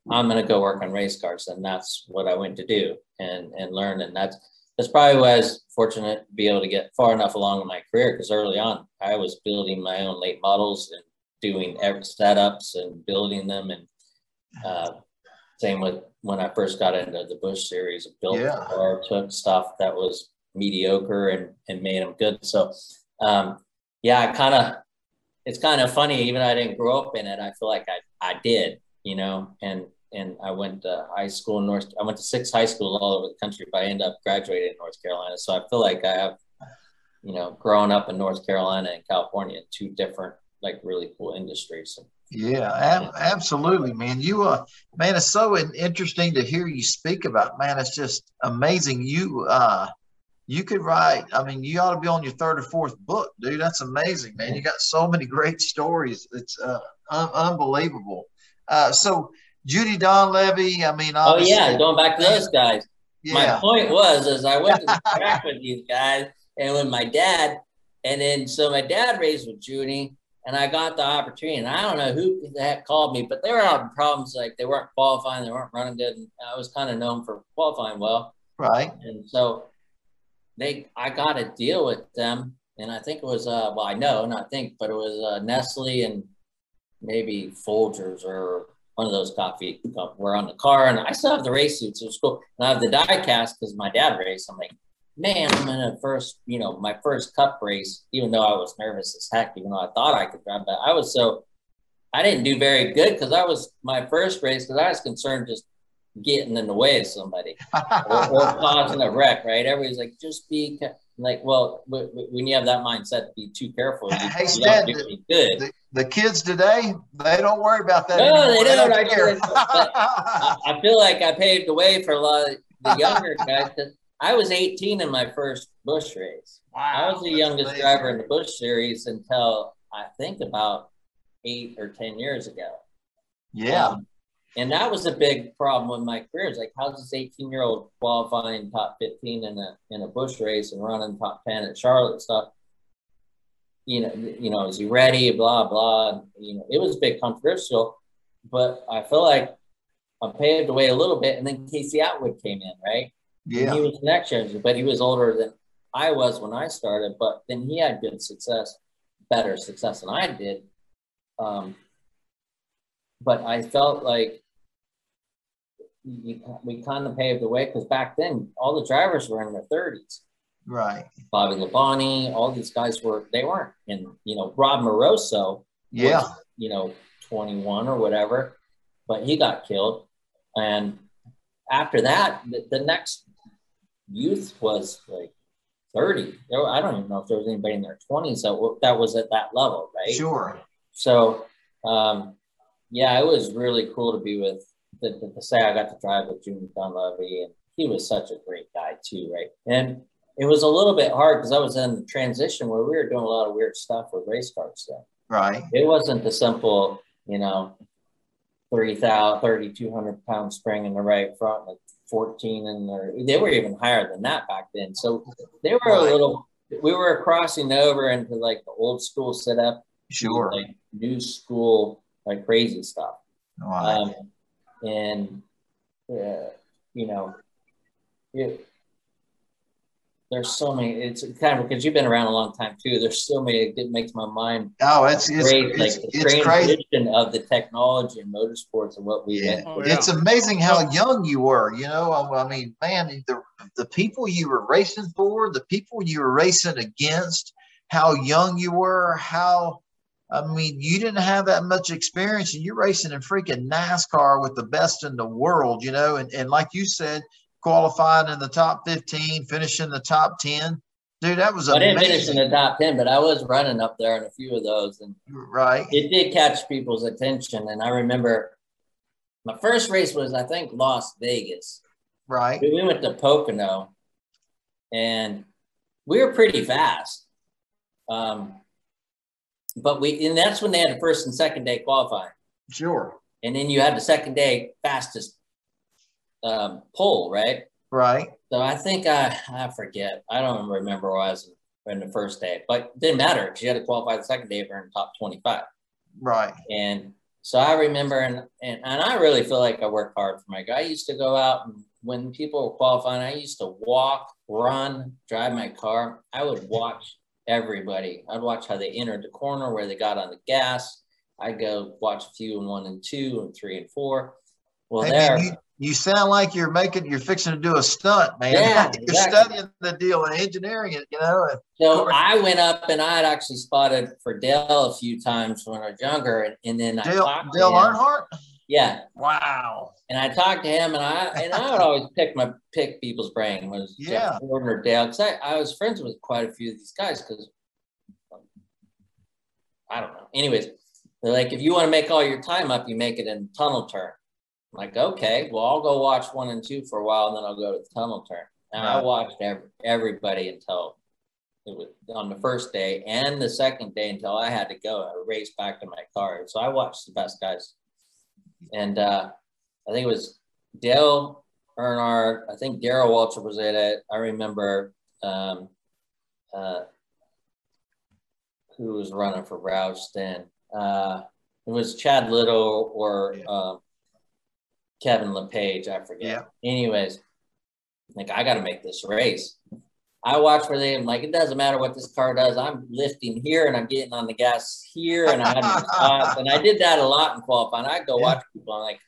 I'm going to go work on race cars. And that's what I went to do and, and learn. And that's, that's probably why I was fortunate to be able to get far enough along in my career because early on I was building my own late models and doing setups and building them. And uh, same with when I first got into the Busch series, built Yeah. or took stuff that was mediocre and, and made them good. So, um, yeah, I kind of, it's kind of funny, even though I didn't grow up in it, I feel like I, I did, you know, and, and I went to high school in North, I went to six high schools all over the country, but I ended up graduating in North Carolina. So I feel like I have, you know, growing up in North Carolina and California, two different, like really cool industries. Yeah, ab- absolutely, man. You, uh, man, it's so interesting to hear you speak about. Man, it's just amazing. You, uh, you could write. I mean, you ought to be on your third or fourth book, dude. That's amazing, man. You got so many great stories. It's uh, un- unbelievable. Uh, so Junie Donlavey. I mean, Oh yeah, going back to those guys. Yeah. My point was, as I went to the track with these guys and with my dad, and then so my dad raised with Judy, and I got the opportunity. And I don't know who the heck called me, but they were having problems. Like they weren't qualifying, they weren't running good, and I was kind of known for qualifying well. right. And so they, I got a deal with them, and I think it was, uh, well, I know, not think, but it was uh, Nestle and maybe Folgers or one of those coffee were on the car, and I still have the race suits. It was cool, and I have the die cast because my dad raced. I'm like, man, I'm in a first, you know, my first cup race, even though I was nervous as heck, even though I thought I could drive, but I was so, I didn't do very good because I was my first race because I was concerned just getting in the way of somebody or, or causing a wreck, right? Everybody's like, just be like, well, when you have that mindset, be too careful. You, hey, Stan, do good. The, the, kids today, they don't worry about that. No, anymore. they don't. Don't I, I, feel like I paved the way for a lot of the younger guys. I was 18 in my first Busch race. Wow, I was the youngest amazing. driver in the Busch series until I think about eight or 10 years ago. Yeah. Um, and that was a big problem with my career. It's like, how's this 18 year old qualifying top 15 in a in a Busch race and running top 10 at Charlotte stuff? You know, you know, is he ready? Blah blah. You know, it was a big controversial, but I feel like I paved the way a little bit, and then Casey Atwood came in, right? Yeah. he was next year, but he was older than I was when I started. But then he had good success, better success than I did. Um, but I felt like we kind of paved the way because back then all the drivers were in their 30s. Right. Bobby Labonte, all these guys were, they weren't in, you know, Rob Moroso. Yeah. Was, you know, 21 or whatever, but he got killed. And after that, the, the next youth was like 30. There, I don't even know if there was anybody in their 20s that, that was at that level, right? Sure. So, um, yeah, it was really cool to be with, to, to say I got to drive with Junior Donlavey, and he was such a great guy too, right? And it was a little bit hard because I was in the transition where we were doing a lot of weird stuff with race cars then. Right. It wasn't the simple, you know, 3,000, 3,200 pound spring in the right front, like 14 and they were even higher than that back then. So they were a little, we were crossing over into like the old school setup. Sure. Like new school, like crazy stuff. Right. Um, and, uh, you know, it, there's so many. It's kind of because you've been around a long time too. There's so many. It makes my mind. Oh, it's it's great, it's, like the it's transition of the technology and motorsports and what we. Yeah. Oh, yeah. It's amazing how young you were. You know, I mean, man, the the people you were racing for, the people you were racing against, how young you were, how. I mean, you didn't have that much experience, and you're racing in freaking NASCAR with the best in the world, you know. And, and like you said, qualifying in the top 15, finishing the top 10. Dude, that was I didn't finish in the top 10, but I was running up there in a few of those. And right. It did catch people's attention. And I remember my first race was, I think, Las Vegas. Right. We went to Pocono and we were pretty fast. Um, but we, and that's when they had the first and second day qualifying. Sure. And then you had the second day fastest um, pole, right? Right. So I think I I forget. I don't remember where I was in the first day, but didn't matter because you had to qualify the second day if you're in top 25. Right. And so I remember, and, and, and I really feel like I worked hard for my guy. I used to go out and when people were qualifying, I used to walk, run, drive my car. I would watch everybody. I'd watch how they entered the corner, where they got on the gas. I'd go watch a few and one and two and three and four. Well, hey, there. Man, you, sound like you're making you're fixing to do a stunt, man. Yeah, you're exactly. studying the deal and engineering it, you know. So I went up and I had actually spotted for Dale a few times when I was younger, and, and then Dale, I talked Dale Earnhardt. Yeah. Wow. And I talked to him, and I and I would always pick my pick people's brain was yeah. Jeff Gordon or Dale because I, I was friends with quite a few of these guys because I don't know. Anyways, they're like, if you want to make all your time up, you make it in tunnel turn. Like, okay, well, I'll go watch one and two for a while, and then I'll go to the tunnel turn. And. I watched every, everybody until it was on the first day and the second day until I had to go. I raced back to my car. So I watched the best guys. And uh, I think it was Dale Earnhardt. I think Darrell Waltrip was at it. I remember um, uh, who was running for Roush then. Uh, it was Chad Little or um, Kevin LePage, I forget. Yeah. Anyways, like I got to make this race. I watch where they am like, it doesn't matter what this car does. I'm lifting here and I'm getting on the gas here and I had. And I did that a lot in qualifying. I go yeah. watch people. I'm like,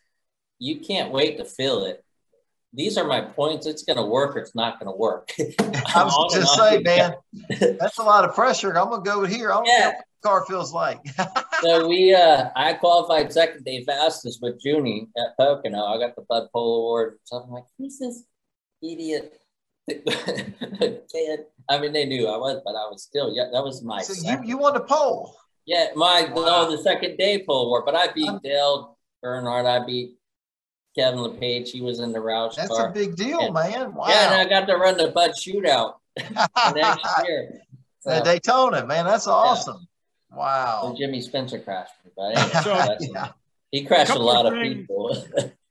you can't wait to feel it. These are my points. It's going to work or it's not going to work. I was just saying, man, that's a lot of pressure. I'm going to go here. I don't yeah. the car feels like. so we, uh, I qualified second day fastest with Junie at Pocono. I got the Bud Pole Award. So I'm like, who's this idiot? I mean, they knew I was, but I was still, yeah, that was my. So you, you won the pole. Yeah, my, wow. no, the second day pole award, but I beat Dale Earnhardt. I beat Kevin LePage. He was in the Roush That's car. a big deal, and, man. Wow. Yeah, and I got to run the Bud Shootout next year. So, Daytona, man, that's awesome. Yeah. Wow. And Jimmy Spencer crashed me, but anyway, so, yeah. he crashed a, a lot of things. people.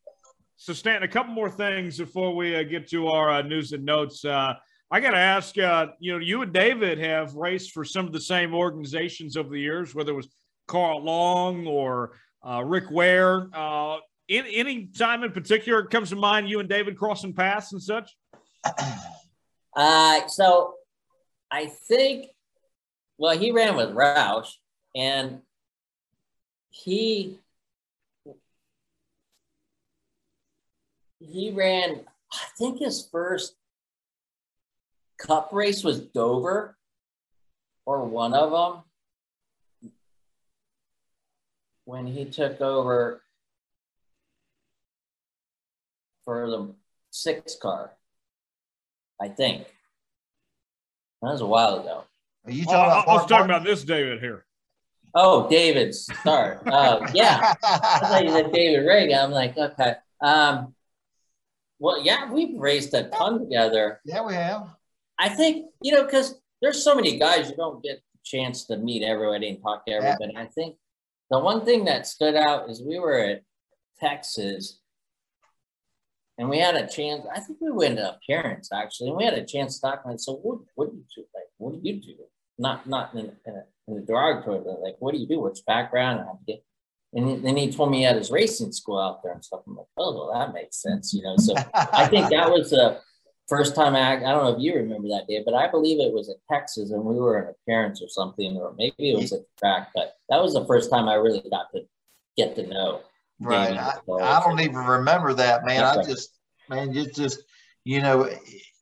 so, Stan, a couple more things before we uh, get to our uh, news and notes. Uh, I got to ask, uh, you know, you and David have raced for some of the same organizations over the years, whether it was Carl Long or uh, Rick Ware. Uh, in, any time in particular comes to mind you and David crossing paths and such? Uh, so I think, well, he ran with Roush and he he ran, I think his first cup race was Dover or one of them when he took over for the six car, I think. That was a while ago. Are you talking about I was talking about this David here. Oh, David Starr. uh, yeah. I thought you said David Ragan. I'm like, okay. Um, well, yeah, we've raced a ton together. Yeah, we have. I think, you know, because there's so many guys you don't get a chance to meet everybody and talk to everybody. Yeah. I think the one thing that stood out is we were at Texas and we had a chance. I think we went to appearance actually, and we had a chance to talk. And so, what, what do you do? Like, what do you do? Not not in, in, a, in the derogatory, but like, what do you do? What's background? And, and then he told me he had his racing school out there and stuff. I'm like, oh, well, that makes sense, you know. So I think that was the first time I. I don't know if you remember that day, but I believe it was at Texas, and we were in appearance or something, or maybe it was at the track. But that was the first time I really got to get to know Right. I, I, don't even remember that, man. I just, man, just, just, you know,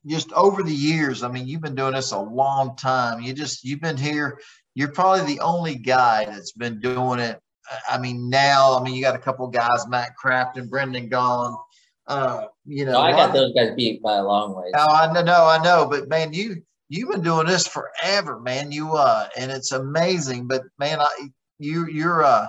just over the years. I mean, you've been doing this a long time. You just, you've been here. You're probably the only guy that's been doing it. I mean, now, I mean, you got a couple guys, Matt Craft and Brendan Gaughan. Uh, you know, no, I got those guys beat by a long way. Oh, I know, I know, but man, you you've been doing this forever, man. You uh, and it's amazing. But man, I you you're uh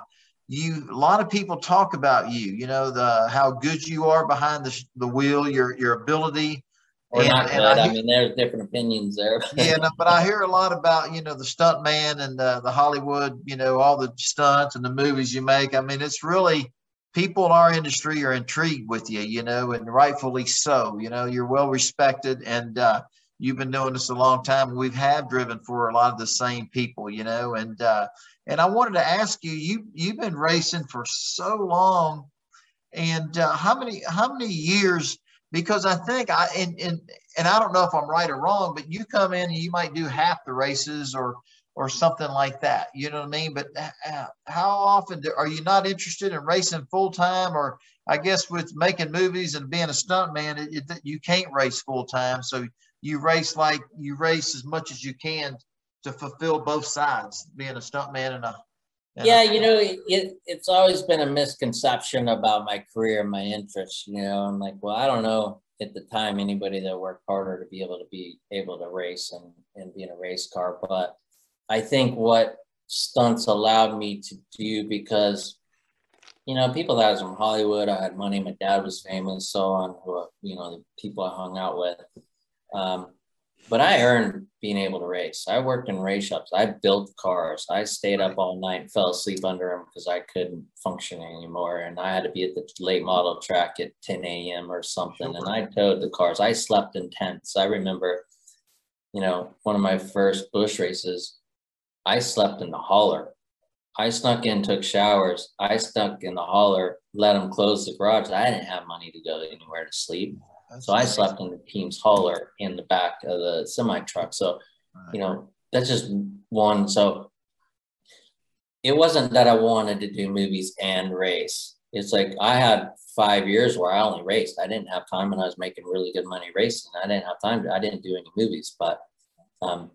you a lot of people talk about you you know the how good you are behind the, the wheel your your ability. Or and, not good. I, I, mean there's different opinions there. Yeah no, but i hear a lot about you know the stunt man and the, the hollywood you know all the stunts and the movies you make. I mean it's really people in our industry are intrigued with you you know and rightfully so you know you're well respected and uh, you've been doing this a long time. We've have driven for a lot of the same people you know and uh, and I wanted to ask you, you you've been racing for so long, and uh, how many how many years? Because I think I and, and and I don't know if I'm right or wrong, but you come in and you might do half the races or or something like that. You know what I mean? But uh, how often do, are you not interested in racing full time? Or I guess with making movies and being a stuntman, it, it, you can't race full time. So you race like you race as much as you can to fulfill both sides, being a stuntman and a and yeah, a, you know, it, it's always been a misconception about my career and my interests. You know, I'm like, well, I don't know at the time anybody that worked harder to be able to be able to race and, and be in a race car. But I think what stunts allowed me to do because, you know, people that was from Hollywood, I had money, my dad was famous, so on, who, you know, the people I hung out with. Um, but I earned being able to race. I worked in race shops. I built cars. I stayed up all night fell asleep under them because I couldn't function anymore. And I had to be at the late model track at 10 a.m. or something. And I towed the cars. I slept in tents. I remember, you know, one of my first Busch races, I slept in the hauler. I snuck in, took showers. I stuck in the hauler, let them close the garage. I didn't have money to go anywhere to sleep. That's so I slept in the team's hauler in the back of the semi truck. So, right. you know, that's just one. So it wasn't that I wanted to do movies and race. It's like I had five years where I only raced. I didn't have time and I was making really good money racing. I didn't have time to, I didn't do any movies, but, um,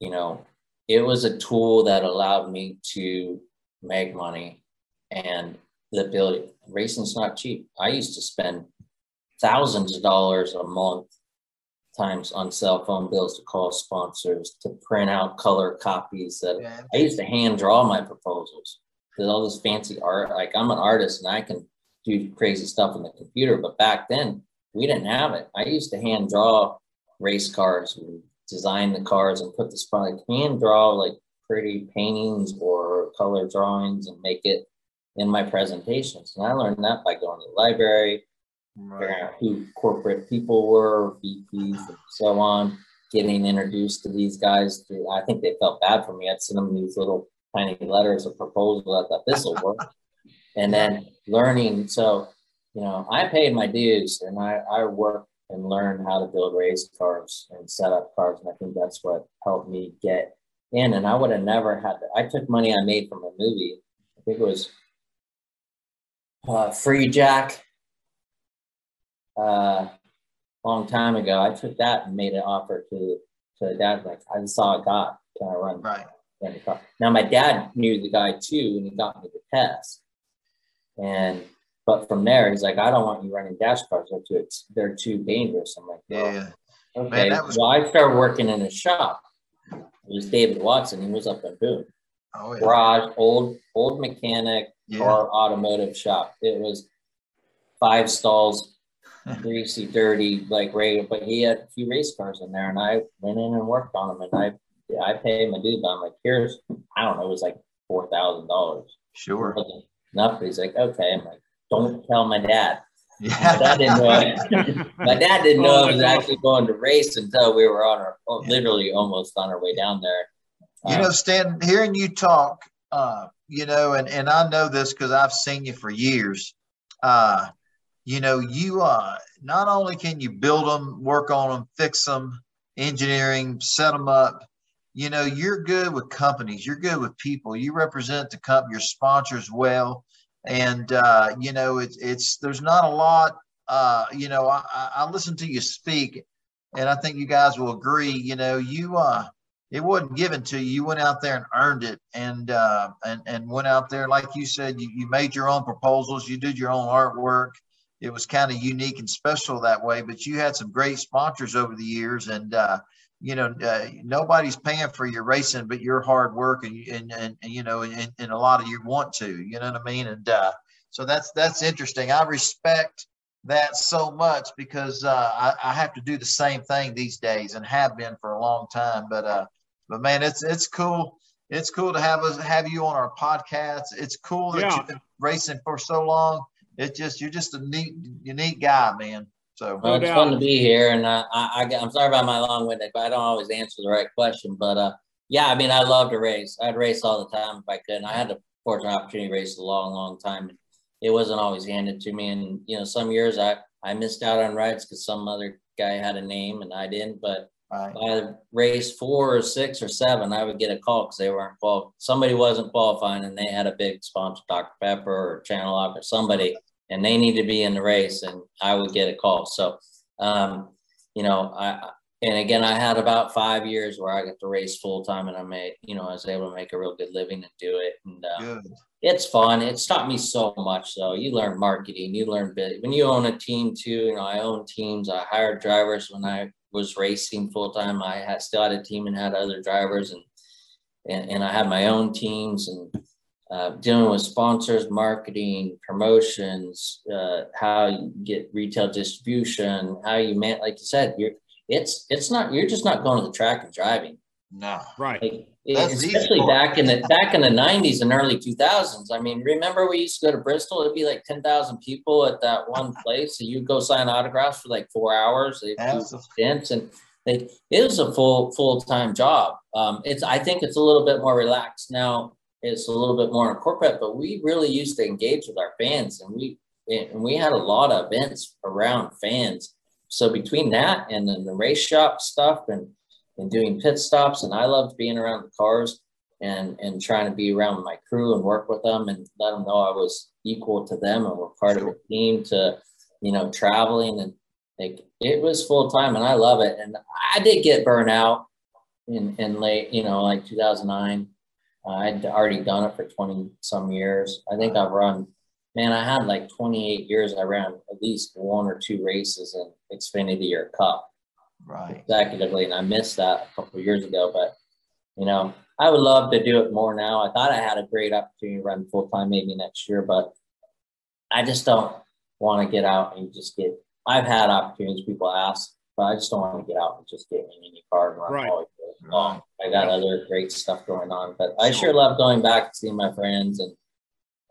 you know, it was a tool that allowed me to make money and the ability. Racing's not cheap. I used to spend thousands of dollars a month times on cell phone bills to call sponsors to print out color copies that yeah. I used to hand draw my proposals. There's all this fancy art. Like I'm an artist and I can do crazy stuff on the computer, but back then we didn't have it. I used to hand draw race cars and design the cars and put this like hand draw like pretty paintings or color drawings and make it in my presentations. And I learned that by going to the library, right. who corporate people were, VPs, and so on, getting introduced to these guys. Through, I think they felt bad for me. I'd send them these little tiny letters of proposal. I thought this will work. and then learning. So, you know, I paid my dues and I, I worked and learned how to build race cars and set up cars. And I think that's what helped me get in. And I would have never had to, I took money I made from a movie. I think it was uh, Freejack uh, long time ago. I took that and made an offer to to the dad. Like I saw a guy. Can I run? Right. Now my dad knew the guy too, and he got me the test. And but from there, he's like, I don't want you running dash cars. They're too they're too dangerous. I'm like, well, yeah. Okay. Man, was- well, I started working in a shop. It was David Watson. He was up in Boone. Oh, yeah. Garage, old old mechanic, yeah. car automotive shop. It was five stalls, greasy, dirty, like regular. But he had a few race cars in there, and I went in and worked on them. And I I paid my dude, but I'm like, here's I don't know, it was like four thousand dollars. Sure. Enough. He's like, okay. I'm like, don't tell my dad. Yeah. My dad didn't know. my dad didn't know oh, I was actually going to race until we were on our, yeah. literally almost on our way down there. You know, Stan, hearing you talk, uh, you know, and, and I know this because I've seen you for years. Uh, you know, you uh, not only can you build them, work on them, fix them, engineering, set them up. You know, you're good with companies. You're good with people. You represent the company, your sponsors well and uh, you know it's it's there's not a lot uh, you know I, I listen to you speak and i think you guys will agree you know you uh it wasn't given to you you went out there and earned it and uh and and went out there like you said you, you made your own proposals you did your own artwork it was kind of unique and special that way but you had some great sponsors over the years and uh you know, uh, nobody's paying for your racing, but your hard work and, and, and, and you know, and, and, a lot of you want to, you know what I mean? And, uh, so that's, that's interesting. I respect that so much because, uh, I, I have to do the same thing these days and have been for a long time, but, uh, but man, it's, it's cool. It's cool to have us, have you on our podcast. It's cool that yeah. you've been racing for so long. It's just, you're just a neat, unique guy, man. So well, it's fun to be here, and uh, I, I, am sorry about my long winded, but I don't always answer the right question. But uh, yeah, I mean, I love to race. I'd race all the time if I could. And I had the fortunate opportunity to race a long, long time. It wasn't always handed to me, and you know, some years I I missed out on rides because some other guy had a name and I didn't. But right. by race four or six or seven, I would get a call because they weren't qualified. Somebody wasn't qualifying, and they had a big sponsor, Dr Pepper or Channellock or somebody and they need to be in the race and I would get a call. So, um, you know, I, and again, I had about five years where I got to race full time and I made, you know, I was able to make a real good living and do it. And uh, it's fun. It's taught me so much though. You learn marketing, you learn bit when you own a team too, you know, I own teams. I hired drivers when I was racing full time. I had still had a team and had other drivers and, and, and I had my own teams and, uh, dealing with sponsors, marketing, promotions, uh, how you get retail distribution, how you man, like you said, you're it's it's not you're just not going to the track and driving. No, right. Like, especially back in the back in the '90s and early 2000s. I mean, remember we used to go to Bristol? It'd be like 10,000 people at that one place, so you'd go sign autographs for like four hours. They do stints, and like it was a full full time job. Um, it's I think it's a little bit more relaxed now it's a little bit more corporate, but we really used to engage with our fans and we and we had a lot of events around fans. so between that and then the race shop stuff and and doing pit stops, and I loved being around the cars and and trying to be around my crew and work with them and let them know I was equal to them and we're part of a team to you know traveling and like it was full time and I love it. And I did get burnt out in in late you know like 2009 uh, I'd already done it for 20 some years. I think I've run man I had like 28 years. I ran at least one or two races in Xfinity or Cup right consecutively and I missed that a couple years ago but you know I would love to do it more now. I thought I had a great opportunity to run full time maybe next year, but I just don't want to get out and just get. I've had opportunities people ask, but I just don't want to get out and just get in any car and run right. all long. I got yeah. other great stuff going on, but I sure love going back and seeing my friends and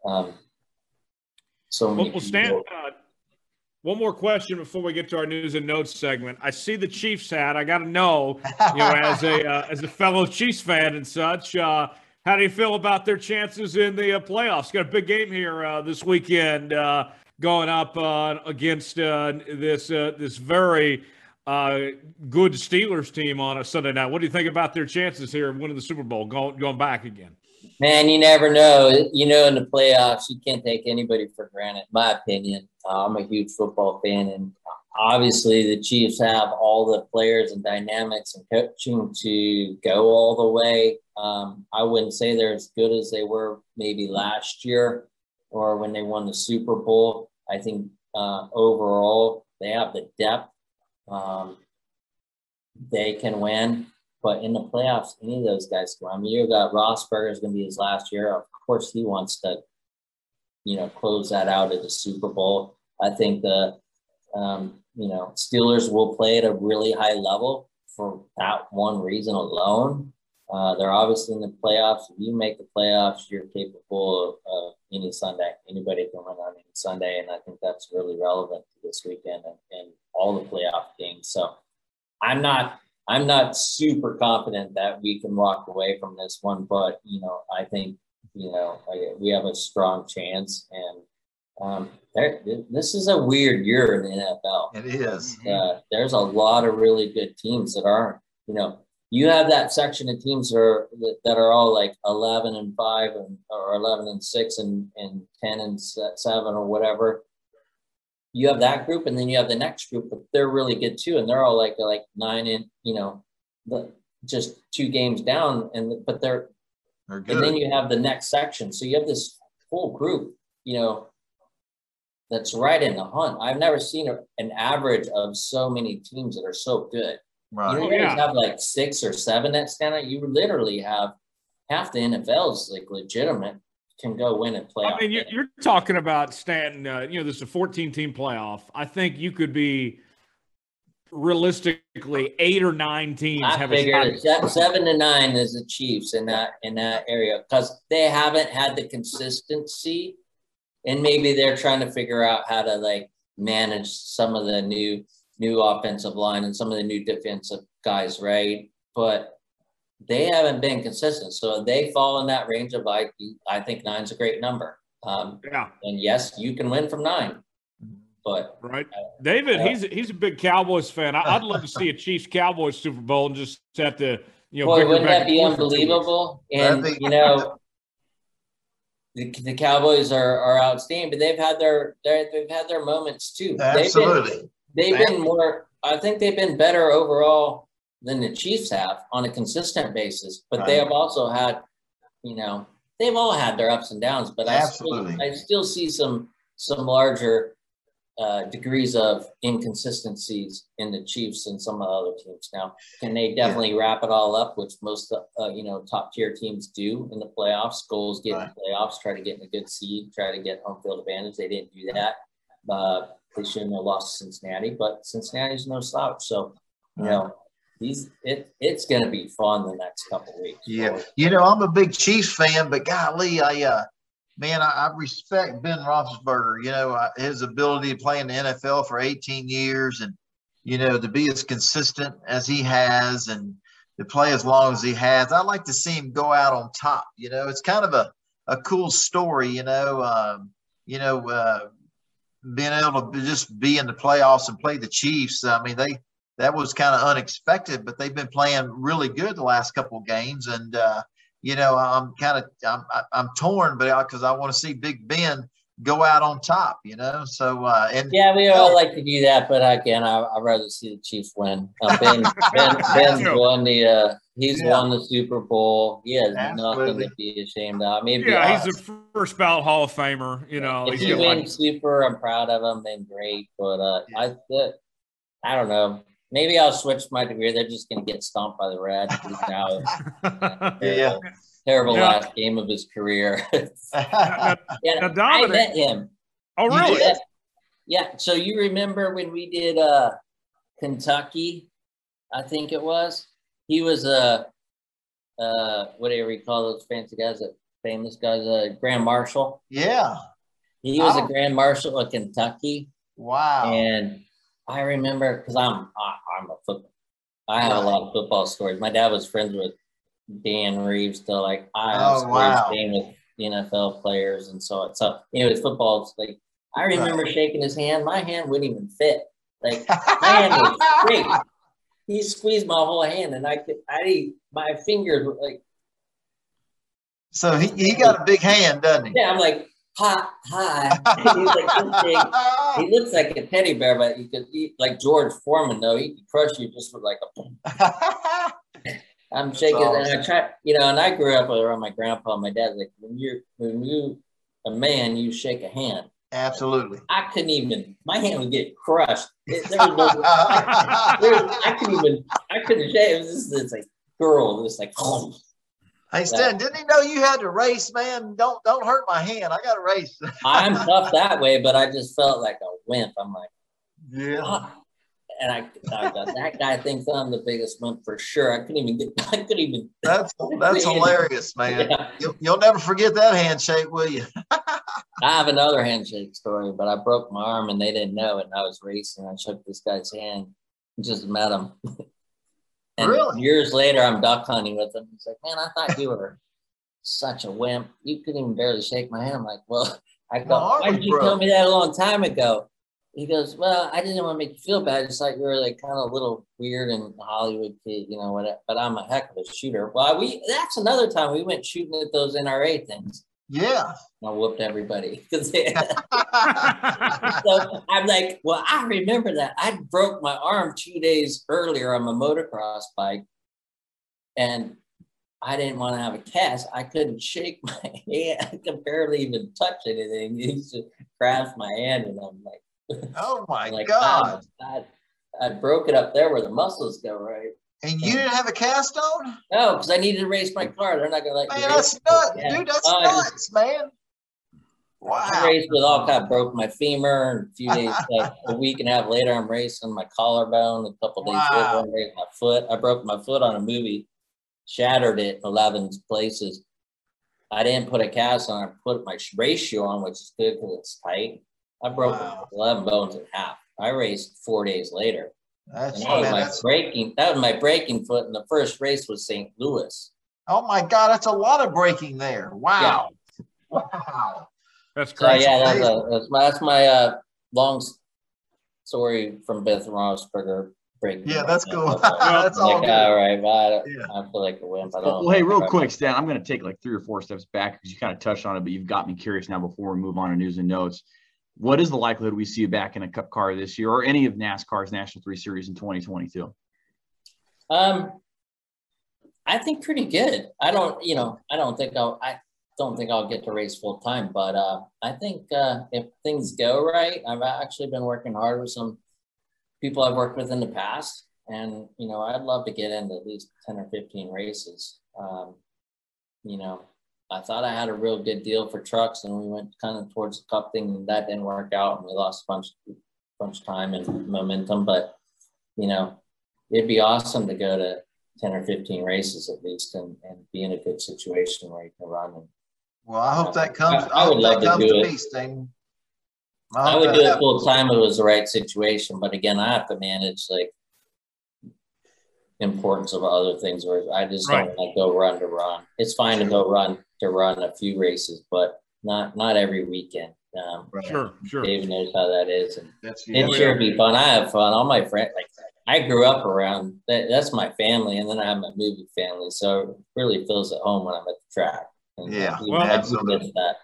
um, so many. Well, Stan, uh, one more question before we get to our news and notes segment. I see the Chiefs hat. I got to know, you know, as a uh, as a fellow Chiefs fan and such, uh, how do you feel about their chances in the uh, playoffs? Got a big game here uh, this weekend, uh, going up uh, against this this very good Steelers team on a Sunday night. What do you think about their chances here of winning the Super Bowl, going going back again? Man, you never know. You know, in the playoffs, you can't take anybody for granted. My opinion. Uh, I'm a huge football fan, and obviously, the Chiefs have all the players and dynamics and coaching to go all the way. Um, I wouldn't say they're as good as they were maybe last year or when they won the Super Bowl. I think uh, overall, they have the depth. Um, they can win. But in the playoffs, any of those guys can. I mean, you've got Roethlisberger is going to be his last year. Of course, he wants to, you know, close that out at the Super Bowl. I think the, um, you know, Steelers will play at a really high level for that one reason alone. Uh, they're obviously in the playoffs. If you make the playoffs, you're capable of, of any Sunday. Anybody can win on any Sunday, and I think that's really relevant to this weekend and, and all the playoff games. So I'm not I'm not super confident that we can walk away from this one, but you know, I think you know we have a strong chance, and um, there, this is a weird year in the NFL. It is. Uh, there's a lot of really good teams that aren't. You know, you have that section of teams that are that are all like 11 and five and or 11 and six and and 10 and seven or whatever you have that group and then you have the next group but they're really good too and they're all like like nine and you know the just two games down and but they're, they're and then you have the next section so you have this whole group you know that's right in the hunt i've never seen a, an average of so many teams that are so good right. you don't yeah. have like six or seven that stand out you literally have half the nfl is like legitimate can go win and play. I mean, you're, you're, talking about Stanton. Uh, you know, this is a 14 team playoff. I think you could be realistically eight or nine teams. I figured seven to nine is the Chiefs in that in that area because they haven't had the consistency, and maybe they're trying to figure out how to like manage some of the new new offensive line and some of the new defensive guys, right? But they haven't been consistent. So they fall in that range of I I think nine's a great number. Um, yeah. And yes, you can win from nine. But right, uh, David, uh, he's he's a big Cowboys fan. I, would love to see a Chiefs Cowboys Super Bowl and just have to you know. Boy, wouldn't that be unbelievable? And you know, the, the Cowboys are are outstanding, but they've had their they've had their moments too. Absolutely, they've been, they've been more. I think they've been better overall than the Chiefs have on a consistent basis. But right. they have also had, you know, they've all had their ups and downs. But Absolutely. I still, I still see some some larger uh, degrees of inconsistencies in the Chiefs and some of the other teams. Now, can they definitely yeah. wrap it all up, which most uh, you know top tier teams do in the playoffs? Goals get right. in the playoffs, try to get in a good seed, try to get home field advantage. They didn't do that. Uh, they shouldn't have lost to Cincinnati, but Cincinnati's no slouch. So, you know, these it. It's going to be fun the next couple weeks. Yeah, you know, I'm a big Chiefs fan, but golly, I uh, man, I, I respect Ben Roethlisberger. You know, his ability to play in the NFL for 18 years, and you know, to be as consistent as he has, and to play as long as he has. I'd like to see him go out on top. You know, it's kind of a a cool story. You know, um, you know. Uh, being able to just be in the playoffs and play the Chiefs. I mean, they that was kind of unexpected, but they've been playing really good the last couple of games, and uh, you know, I'm kind of I'm I'm torn, but because I want to see Big Ben go out on top, you know. So uh, and yeah, we all like to do that, but again, I, would rather see the Chiefs win. Uh, ben, ben Ben's won the uh, he's yeah. won the Super Bowl. He has Absolutely. nothing to be ashamed of. Maybe yeah, he's a first ballot Hall of Famer. You know, if he wins like... Super, I'm proud of him. Then great, but uh, yeah. I I don't know. Maybe I'll switch my degree. They're just going to get stomped by the Reds. yeah terrible yeah. last game of his career. yeah, now, I met him. Oh, really? Yeah. yeah. So you remember when we did uh, Kentucky? I think it was. He was a uh, uh, whatever you call those fancy guys, that famous guys, a uh, Grand Marshal. Yeah. He was oh. a Grand Marshal of Kentucky. Wow. And I remember because I'm I'm a football. I have a lot of football stories. My dad was friends with Dan Reeves to like I was oh, wow. with NFL players and so on. So anyways, football. Like I remember right. shaking his hand. My hand wouldn't even fit. Like my hand was. He squeezed my whole hand, and I could. I my fingers were like. So he, he got a big hand, doesn't he? Yeah, I'm like, hi, hi. Like He looks like a teddy bear, but he could eat like George Foreman though. He could crush you just with like a. I'm That's shaking, awesome. and I try, you know, and I grew up around my grandpa and my dad. Like when you're when you a man, you shake a hand. Absolutely. I couldn't even. My hand would get crushed. It, there was no. I, there, I couldn't even. I couldn't shake. It was just this like girl, just like. Hey Stan, didn't he know you had to race, man? Don't don't hurt my hand. I got to race. I'm tough that way, but I just felt like a wimp. I'm like, yeah. Oh and I, I that guy thinks I'm the biggest wimp for sure. I couldn't even get. I couldn't even. That's that's hilarious, man. Yeah. You'll, you'll never forget that handshake, will you? I have another handshake story, but I broke my arm and they didn't know it. And I was racing. I shook this guy's hand. Just met him. And really? years later, I'm duck hunting with him. He's like, "Man, I thought you were such a wimp. You couldn't even barely shake my hand." I'm like, "Well." I go, why did you tell me that a long time ago? he goes, Well, I didn't want to make you feel bad. Just like you were like kind of a little weird and Hollywood kid, you know, what but I'm a heck of a shooter. Well, we that's another time we went shooting at those NRA things. Yeah. I whooped everybody. so I'm like, well, I remember that. I broke my arm two days earlier on my motocross bike. And I didn't want to have a cast. I couldn't shake my hand. I could barely even touch anything. He just grabs my hand and I'm like, Oh my like, god! I, I, broke it up there where the muscles go, right? And you didn't have a cast on? No, because I needed to race my car. They're not gonna let man, you. Man, that's nuts, yeah. dude. That's oh, nuts, man. Wow. I raced with all kind of broke my femur, and a few days, like a week and a half later, I'm racing my collarbone. A couple days wow. later, I'm racing my foot. I broke my foot on a movie, shattered it in 11 places. I didn't put a cast on. I put my race shoe on, which is good because it's tight. I broke wow. 11 bones in half. I raced four days later. That's, that was man, my breaking. That was my breaking foot, and the first race was St. Louis. Oh my God, that's a lot of breaking there. Wow, yeah. wow, that's crazy. So, yeah, that's, a, that's my, that's my uh, long story from Beth Rosberger breaking. Yeah, that's cool. that's all. Like, all right, but yeah. I feel like a wimp. I don't. Well, hey, real quick, Stan, I'm going to take like three or four steps back because you kind of touched on it, but you've got me curious now. Before we move on to news and notes what is the likelihood we see you back in a cup car this year or any of NASCAR's National 3 Series in 2022? Um, I think pretty good. I don't, you know, I don't think I'll, I don't think I'll get to race full time, but uh, I think uh, if things go right, I've actually been working hard with some people I've worked with in the past. And, you know, I'd love to get into at least 10 or 15 races. Um, you know, I thought I had a real good deal for trucks, and we went kind of towards the cup thing, and that didn't work out, and we lost a bunch, bunch of time and momentum. But you know, it'd be awesome to go to ten or fifteen races at least, and, and be in a good situation where you can run. And, well, I hope that comes. I, I would love to do it. I, I would do it full time if it was the right situation, but again, I have to manage like importance of other things where I just right. don't like go run to run. It's fine to go run to run a few races, but not not every weekend. Um, Sure, sure. David knows how that is, and That's it sure be fun. I have fun. All my friends, like I grew up around that. That's my family, and then I have my movie family, so it really feels at home when I'm at the track. And Yeah, you well, know, absolutely. get that.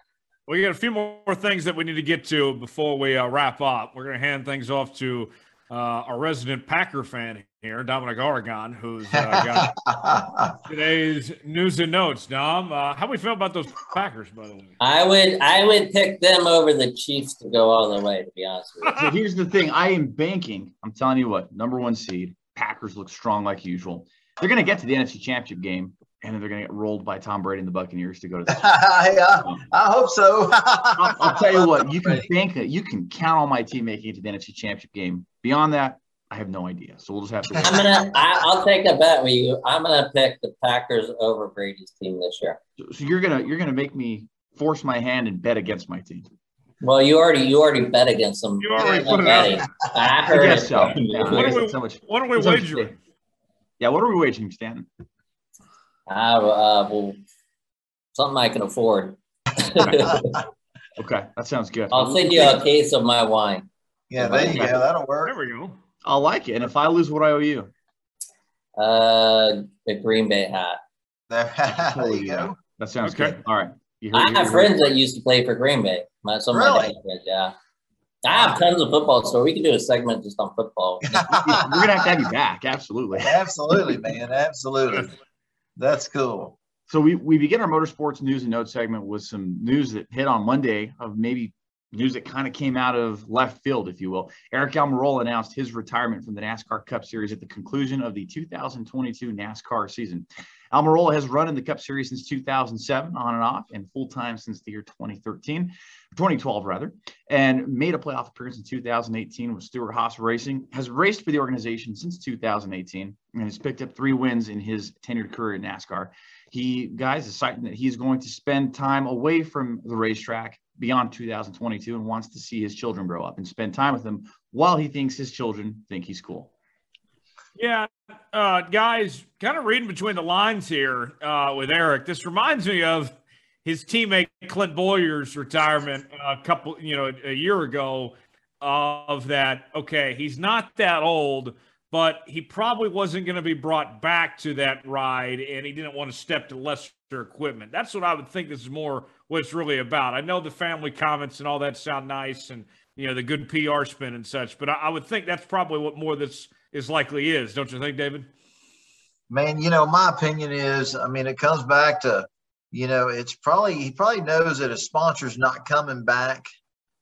We got a few more things that we need to get to before we uh, wrap up. We're going to hand things off to uh, our resident Packer fan here, Dominic Oregon, who's uh, got today's news and notes. Dom, uh, how do we feel about those Packers, by the way? I would, I would pick them over the Chiefs to go all the way. To be honest with you. So here's the thing: I am banking. I'm telling you what, number one seed. Packers look strong like usual. They're going to get to the NFC Championship game, and then they're going to get rolled by Tom Brady and the Buccaneers to go to the. yeah, I hope so. I'll, I'll tell you what, you can bank it. You can count on my team making it to the NFC Championship game. Beyond that, I have no idea. So we'll just have to. I'm gonna, I, I'll take a bet with you. I'm gonna pick the Packers over Brady's team this year. So you're gonna you're gonna make me force my hand and bet against my team. Well, you already, you already bet against them. You already I'm put it out betting. there. I I heard guess it. so. Yeah, What I are we- so much. What are we so wagering? Yeah, what are we wagering, Stanton? I, uh, well, something I can afford. Okay, that sounds good. I'll send you a case of my wine. Yeah, there you go. That'll work. There we go. I'll like it. And if I lose, what I owe you? Uh, the Green Bay hat. There, there you go. That sounds Okay. good. All right. You I you have heard- friends that used to play for Green Bay. My some of my Really? yeah. I have tons of football, so we can do a segment just on football. We're gonna have to have you back. Absolutely. Absolutely, man. Absolutely. That's cool. So we, we begin our motorsports news and notes segment with some news that hit on Monday of maybe news that kind of came out of left field, if you will. Aric Almirola announced his retirement from the NASCAR Cup Series at the conclusion of the 2022 NASCAR season. Almirola has run in the Cup Series since 2007, on and off, and full time since the year 2013, 2012 rather, and made a playoff appearance in 2018 with Stewart-Haas Racing. Has raced for the organization since 2018 and has picked up three wins in his tenured career in NASCAR. He, guys, is citing that he's going to spend time away from the racetrack beyond 2022 and wants to see his children grow up and spend time with them while he thinks his children think he's cool. Yeah, uh, guys, kind of reading between the lines here uh, with Aric. This reminds me of his teammate Clint Bowyer's retirement a couple, you know, a year ago. Of that, okay, he's not that old, but he probably wasn't going to be brought back to that ride, and he didn't want to step to lesser equipment. That's what I would think. This is more what it's really about. I know the family comments and all that sound nice, and you know the good PR spin and such, but I, I would think that's probably what more this is likely is, don't you think, David? Man, you know, my opinion is, I mean, it comes back to, you know, it's probably he probably knows that his sponsor's not coming back.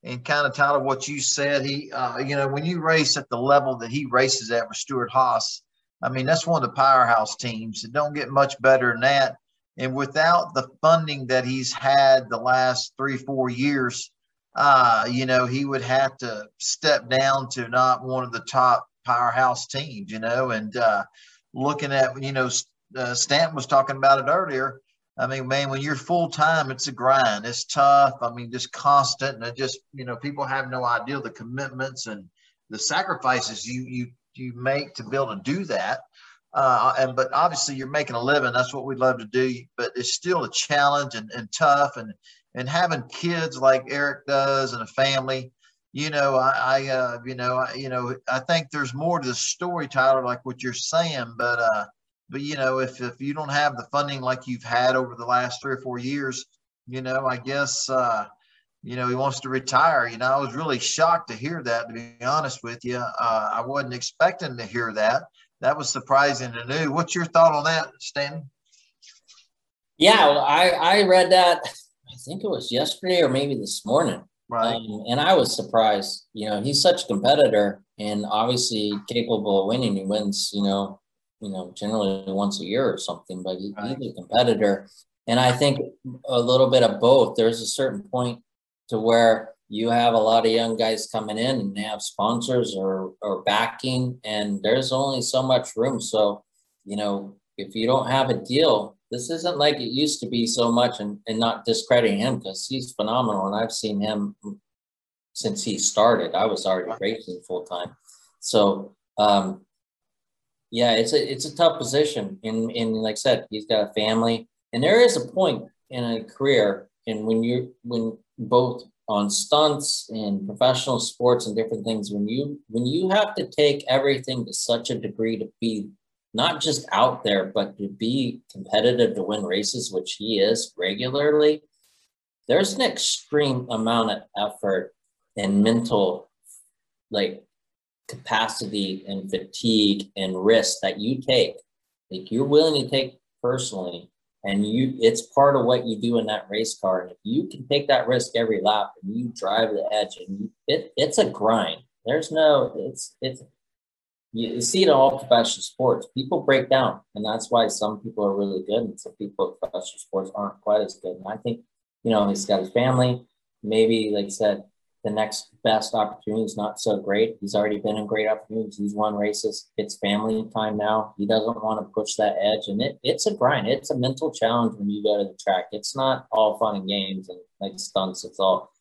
And kind of Tyler, what you said, he, uh, you know, when you race at the level that he races at with Stewart-Haas, I mean, that's one of the powerhouse teams. It don't get much better than that. And without the funding that he's had the last three, four years, uh, you know, he would have to step down to not one of the top powerhouse teams, you know, and uh, looking at, you know, uh, Stanton was talking about it earlier. I mean, man, when you're full time, it's a grind. It's tough. I mean, just constant, and it just, you know, people have no idea the commitments and the sacrifices you you you make to be able to do that. Uh, and but obviously, you're making a living. That's what we'd love to do. But it's still a challenge and, and tough. And and having kids like Aric does and a family, you know, I, I uh, you know, I, you know, I think there's more to the story, Tyler, like what you're saying. But uh, but you know, if if you don't have the funding like you've had over the last three or four years, you know, I guess uh, you know he wants to retire. You know, I was really shocked to hear that. To be honest with you, uh, I wasn't expecting to hear that. That was surprising and new. What's your thought on that, Stan? Yeah, well, I I read that. I think it was yesterday or maybe this morning. Right. Um, and I was surprised. You know, he's such a competitor and obviously capable of winning. He wins, you know, you know, generally once a year or something, but he, Right. he's a competitor. And I think a little bit of both. There's a certain point to where you have a lot of young guys coming in and they have sponsors or or backing, and there's only so much room. So, you know, if you don't have a deal, this isn't like it used to be so much and, and not discrediting him because he's phenomenal. And I've seen him since he started. I was already racing full time. So um yeah, it's a it's a tough position. And and like I said, he's got a family. And there is a point in a career and when you when both on stunts in professional sports and different things when you when you have to take everything to such a degree to be not just out there but to be competitive to win races which he is regularly there's an extreme amount of effort and mental like capacity and fatigue and risk that you take. Like you're willing to take personally and you it's part of what you do in that race car. And if you can take that risk every lap and you drive the edge and you, it, it's a grind. There's no it's it's you see it in all professional sports. People break down. And that's why some people are really good and some people in professional sports aren't quite as good. And i think you know he's got his family. Maybe like i said the next best opportunity is not so great. He's already been in great opportunities. He's won races. It's family time now. He doesn't want to push that edge, and it, it's a grind. It's a mental challenge when you go to the track. It's not all fun and games and like stunts. It's all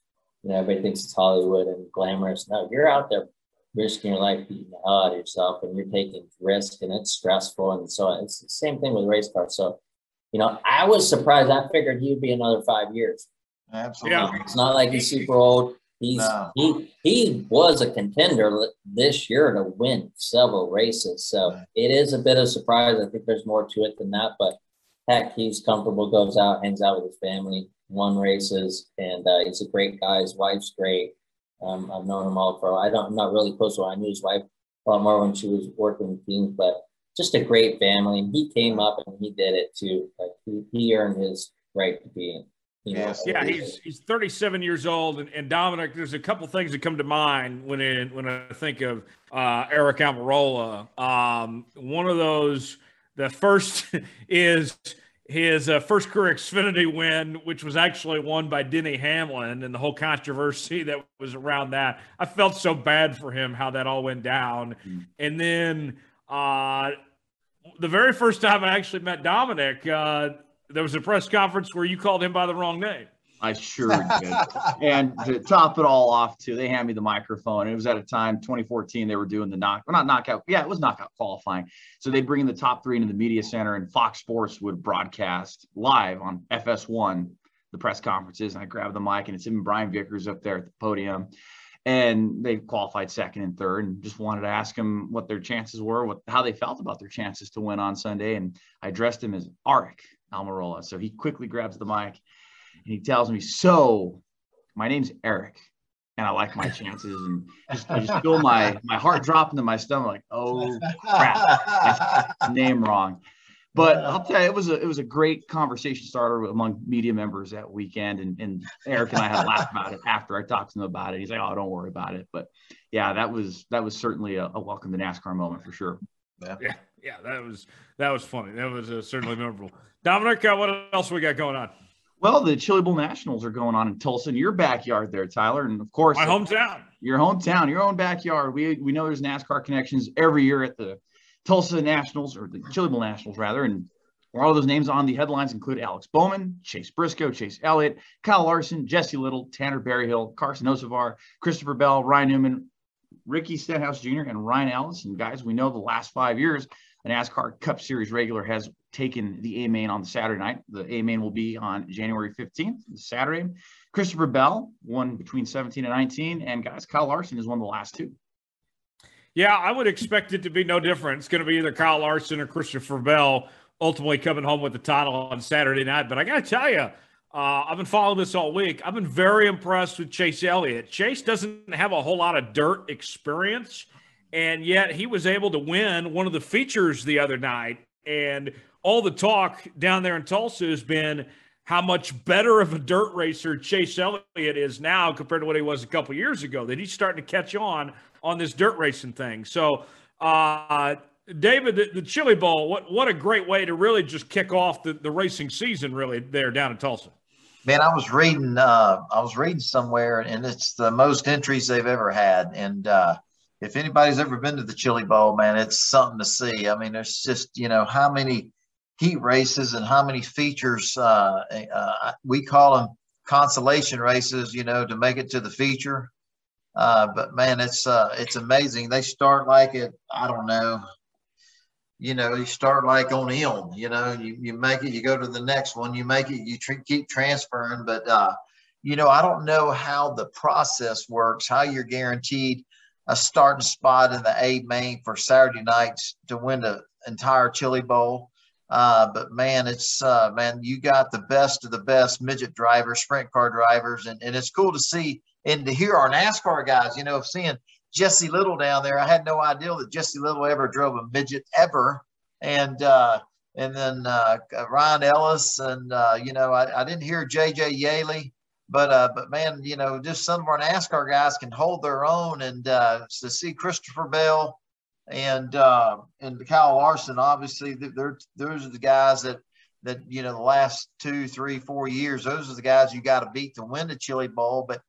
you know. Everybody thinks it's Hollywood and glamorous. No, you're out there risking your life, beating the hell out of yourself, and you're taking risk, and it's stressful. And so it's the same thing with race cars. So, you know, I was surprised. I figured he'd be another five years. Absolutely. Yeah. It's not like he's super old He's no. he he was a contender this year to win several races. So right. it is a bit of a surprise. I think there's more to it than that, but heck, he's comfortable, goes out, hangs out with his family, won races, and uh, he's a great guy. His wife's great. Um, I've known him all for I don't I'm not really close to him. I knew his wife a lot more when she was working with teams, but just a great family. And he came up and he did it too. Like he, he earned his right to be Yes. Yeah, he's he's 37 years old, and, and Dominic. There's a couple things that come to mind when it, when I think of uh, Aric Almirola. Um, one of those, the first is his uh, first career Xfinity win, which was actually won by Denny Hamlin, and the whole controversy that was around that. I felt so bad for him how that all went down, mm-hmm. and then uh, the very first time I actually met Dominic. Uh, there was a press conference where you called him by the wrong name. I sure did. and to top it all off, too, they hand me the microphone. It was at a time, 2014, they were doing the knock, well, not knockout. Yeah, it was knockout qualifying. So they'd bring in the top three into the media center, and Fox Sports would broadcast live on FS1 the press conferences. And I grabbed the mic, and it's him Brian Vickers up there at the podium. And they qualified second and third, and just wanted to ask him what their chances were, what how they felt about their chances to win on Sunday. And I addressed him as Aric Almirola. So he quickly grabs the mic and he tells me, So my name's Eric and I like my chances. And just, I just feel my, my heart drop into my stomach, like, oh crap, name wrong. But I'll tell you, it was a it was a great conversation starter among media members that weekend, and, and Eric and I had a laugh about it after I talked to him about it. He's like, "Oh, don't worry about it." But yeah, that was that was certainly a, a welcome to NASCAR moment for sure. Yeah. yeah, yeah, that was that was funny. That was uh, certainly memorable. Dominic, uh, what else we got going on? Well, the Chili Bowl Nationals are going on in Tulsa, in your backyard there, Tyler, and of course, my hometown. Your hometown, your own backyard. We we know there's NASCAR connections every year at the Tulsa Nationals or the Chili Bowl Nationals rather, and all those names on the headlines include Alex Bowman, Chase Briscoe, Chase Elliott, Kyle Larson, Jesse Little, Tanner Berryhill, Carson Hocevar, Christopher Bell, Ryan Newman, Ricky Stenhouse Jr., and Ryan Allison. Guys, we know the last five years, NASCAR Cup Series regular has taken the A main on the Saturday night. The A main will be on January 15th, Saturday. Christopher Bell won between 17 and 19. And guys, Kyle Larson one of the last two. Yeah, I would expect it to be no different. It's going to be either Kyle Larson or Christopher Bell ultimately coming home with the title on Saturday night. But I got to tell you, uh, I've been following this all week. I've been very impressed with Chase Elliott. Chase doesn't have a whole lot of dirt experience, and yet he was able to win one of the features the other night. And all the talk down there in Tulsa has been how much better of a dirt racer Chase Elliott is now compared to what he was a couple years ago. That he's starting to catch on on this dirt racing thing. So, uh, David, the, the Chili Bowl, what what a great way to really just kick off the, the racing season, really there down in Tulsa. Man, I was reading. Uh, I was reading somewhere, and it's the most entries they've ever had. And uh, if anybody's ever been to the Chili Bowl, man, it's something to see. I mean, there's just you know how many heat races and how many features. Uh, uh, we call them consolation races, you know, to make it to the feature. Uh, but man, it's uh, it's amazing. They start like it. I don't know you know, you start like on Elm, you know, you, you make it, you go to the next one, you make it, you tr- keep transferring. But uh, you know, I don't know how the process works, how you're guaranteed a starting spot in the A main for Saturday nights to win the entire Chili Bowl. Uh, but man, it's uh, man, you got the best of the best midget drivers, sprint car drivers, and, and it's cool to see and to hear our NASCAR guys. You know, seeing Jesse Little down there, I had no idea that Jesse Little ever drove a midget ever, and uh, and then uh, Ryan Ellis, and uh, you know, I, I didn't hear JJ Yeley, but uh, but man, you know, just some of our NASCAR guys can hold their own, and uh, to see Christopher Bell and uh, and Kyle Larson, obviously, they're those are the guys that that you know the last two, three, four years. Those are the guys you got to beat to win the Chili Bowl. But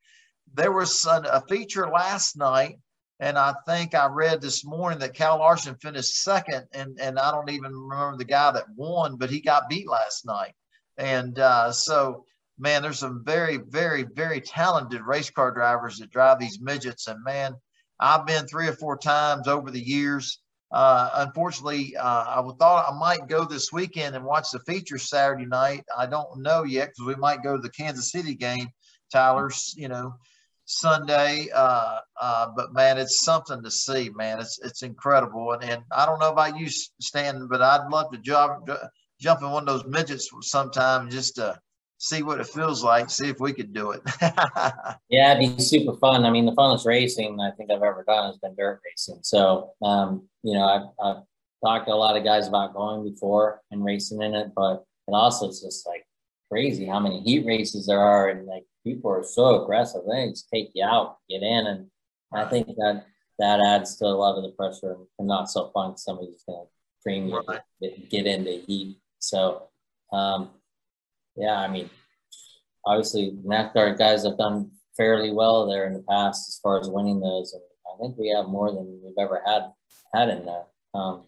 there was a feature last night, and I think I read this morning that Kyle Larson finished second, and and I don't even remember the guy that won, but he got beat last night, and uh, so. Man, there's some very, very, very talented race car drivers that drive these midgets, and man, I've been three or four times over the years. Uh, unfortunately, uh, I thought I might go this weekend and watch the feature Saturday night. I don't know yet because we might go to the Kansas City game, Tyler's, you know, Sunday. Uh, uh, but man, it's something to see, man. It's it's incredible. And, and I don't know about you, Stan, but I'd love to jump jump in one of those midgets sometime just to see what it feels like, see if we could do it. yeah, it'd be super fun. I mean, the funnest racing I think I've ever done has been dirt racing. So, um, you know, I've, I've talked to a lot of guys about going before and racing in it, but it also is just like crazy how many heat races there are. And like people are so aggressive. They just take you out, get in. And I think that that adds to a lot of the pressure and not so fun. Somebody's going to cream you, right. get, get into heat. So, um, yeah, I mean, obviously NASCAR guys have done fairly well there in the past as far as winning those, and I think we have more than we've ever had had in there. Um,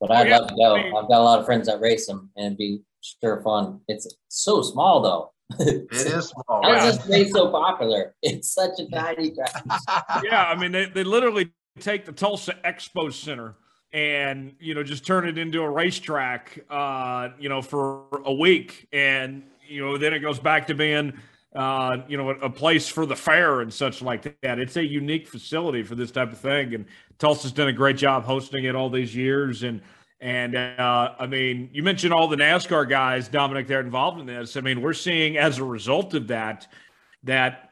but I'd love to go. I've got a lot of friends that race them, and it'd be sure fun. It's so small though. it is small. How is this race so popular? It's such a tiny track. yeah, I mean they, they literally take the Tulsa Expo Center and you know just turn it into a racetrack uh you know for a week and you know, then it goes back to being, uh, you know, a, place for the fair and such like that. It's a unique facility for this type of thing, and Tulsa's done a great job hosting it all these years. And and uh, I mean, you mentioned all the NASCAR guys, Dominic, they're involved in this. I mean, we're seeing as a result of that that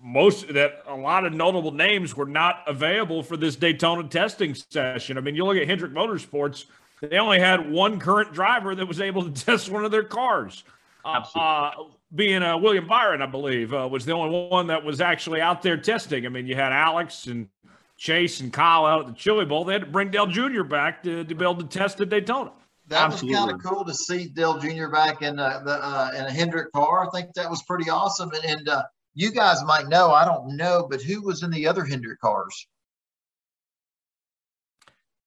most that a lot of notable names were not available for this Daytona testing session. I mean, you look at Hendrick Motorsports; they only had one current driver that was able to test one of their cars. Uh, uh, being uh, William Byron, I believe, uh, was the only one that was actually out there testing. I mean, you had Alex and Chase and Kyle out at the Chili Bowl. They had to bring Dale Jr. back to, to be able to test at Daytona. That Absolutely. was kind of cool to see Dale Jr. back in uh, the uh, in a Hendrick car. I think that was pretty awesome. And, and uh, you guys might know, I don't know, but who was in the other Hendrick cars?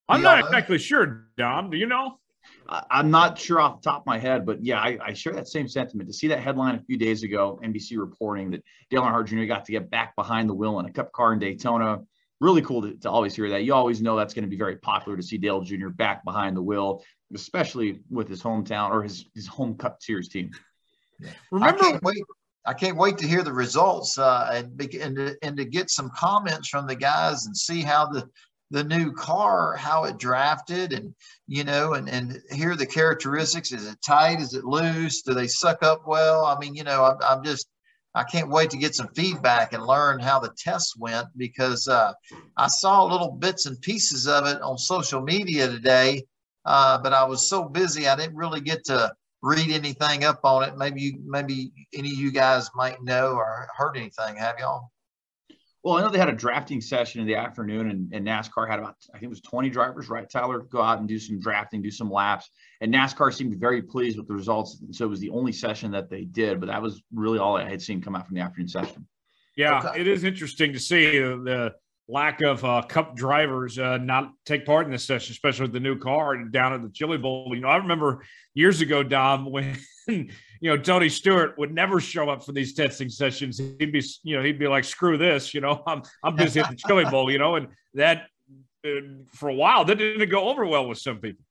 I'm not exactly sure, Dom. Do you know? I'm not sure off the top of my head, but yeah, I, I, share that same sentiment. To see that headline a few days ago, NBC reporting that Dale Earnhardt Jr. got to get back behind the wheel in a Cup car in Daytona, really cool to, to always hear that. You always know that's going to be very popular to see Dale Jr. back behind the wheel, especially with his hometown or his his home Cup Series team. Remember, I can't wait. I can't wait to hear the results uh, and, and, to, and to get some comments from the guys and see how the the new car, how it drafted, and you know, and and hear the characteristics. Is it tight? Is it loose? Do they suck up well? I mean, you know, I'm, I'm just I can't wait to get some feedback and learn how the tests went because uh, I saw little bits and pieces of it on social media today, uh, but I was so busy I didn't really get to read anything up on it. Maybe you, maybe any of you guys might know or heard anything. Have y'all? Well, I know they had a drafting session in the afternoon, and, and, NASCAR had about, I think it was 20 drivers, right, Tyler, go out and do some drafting, do some laps. And NASCAR seemed very pleased with the results. So it was the only session that they did, but that was really all I had seen come out from the afternoon session. Yeah, okay. it is interesting to see the lack of uh, cup drivers uh, not take part in this session, especially with the new car down at the Chili Bowl. You know, I remember years ago, Dom, when you know Tony Stewart would never show up for these testing sessions. He'd be, you know, he'd be like, "Screw this," you know, I'm I'm busy at the Chili Bowl, you know, and that uh, for a while that didn't go over well with some people.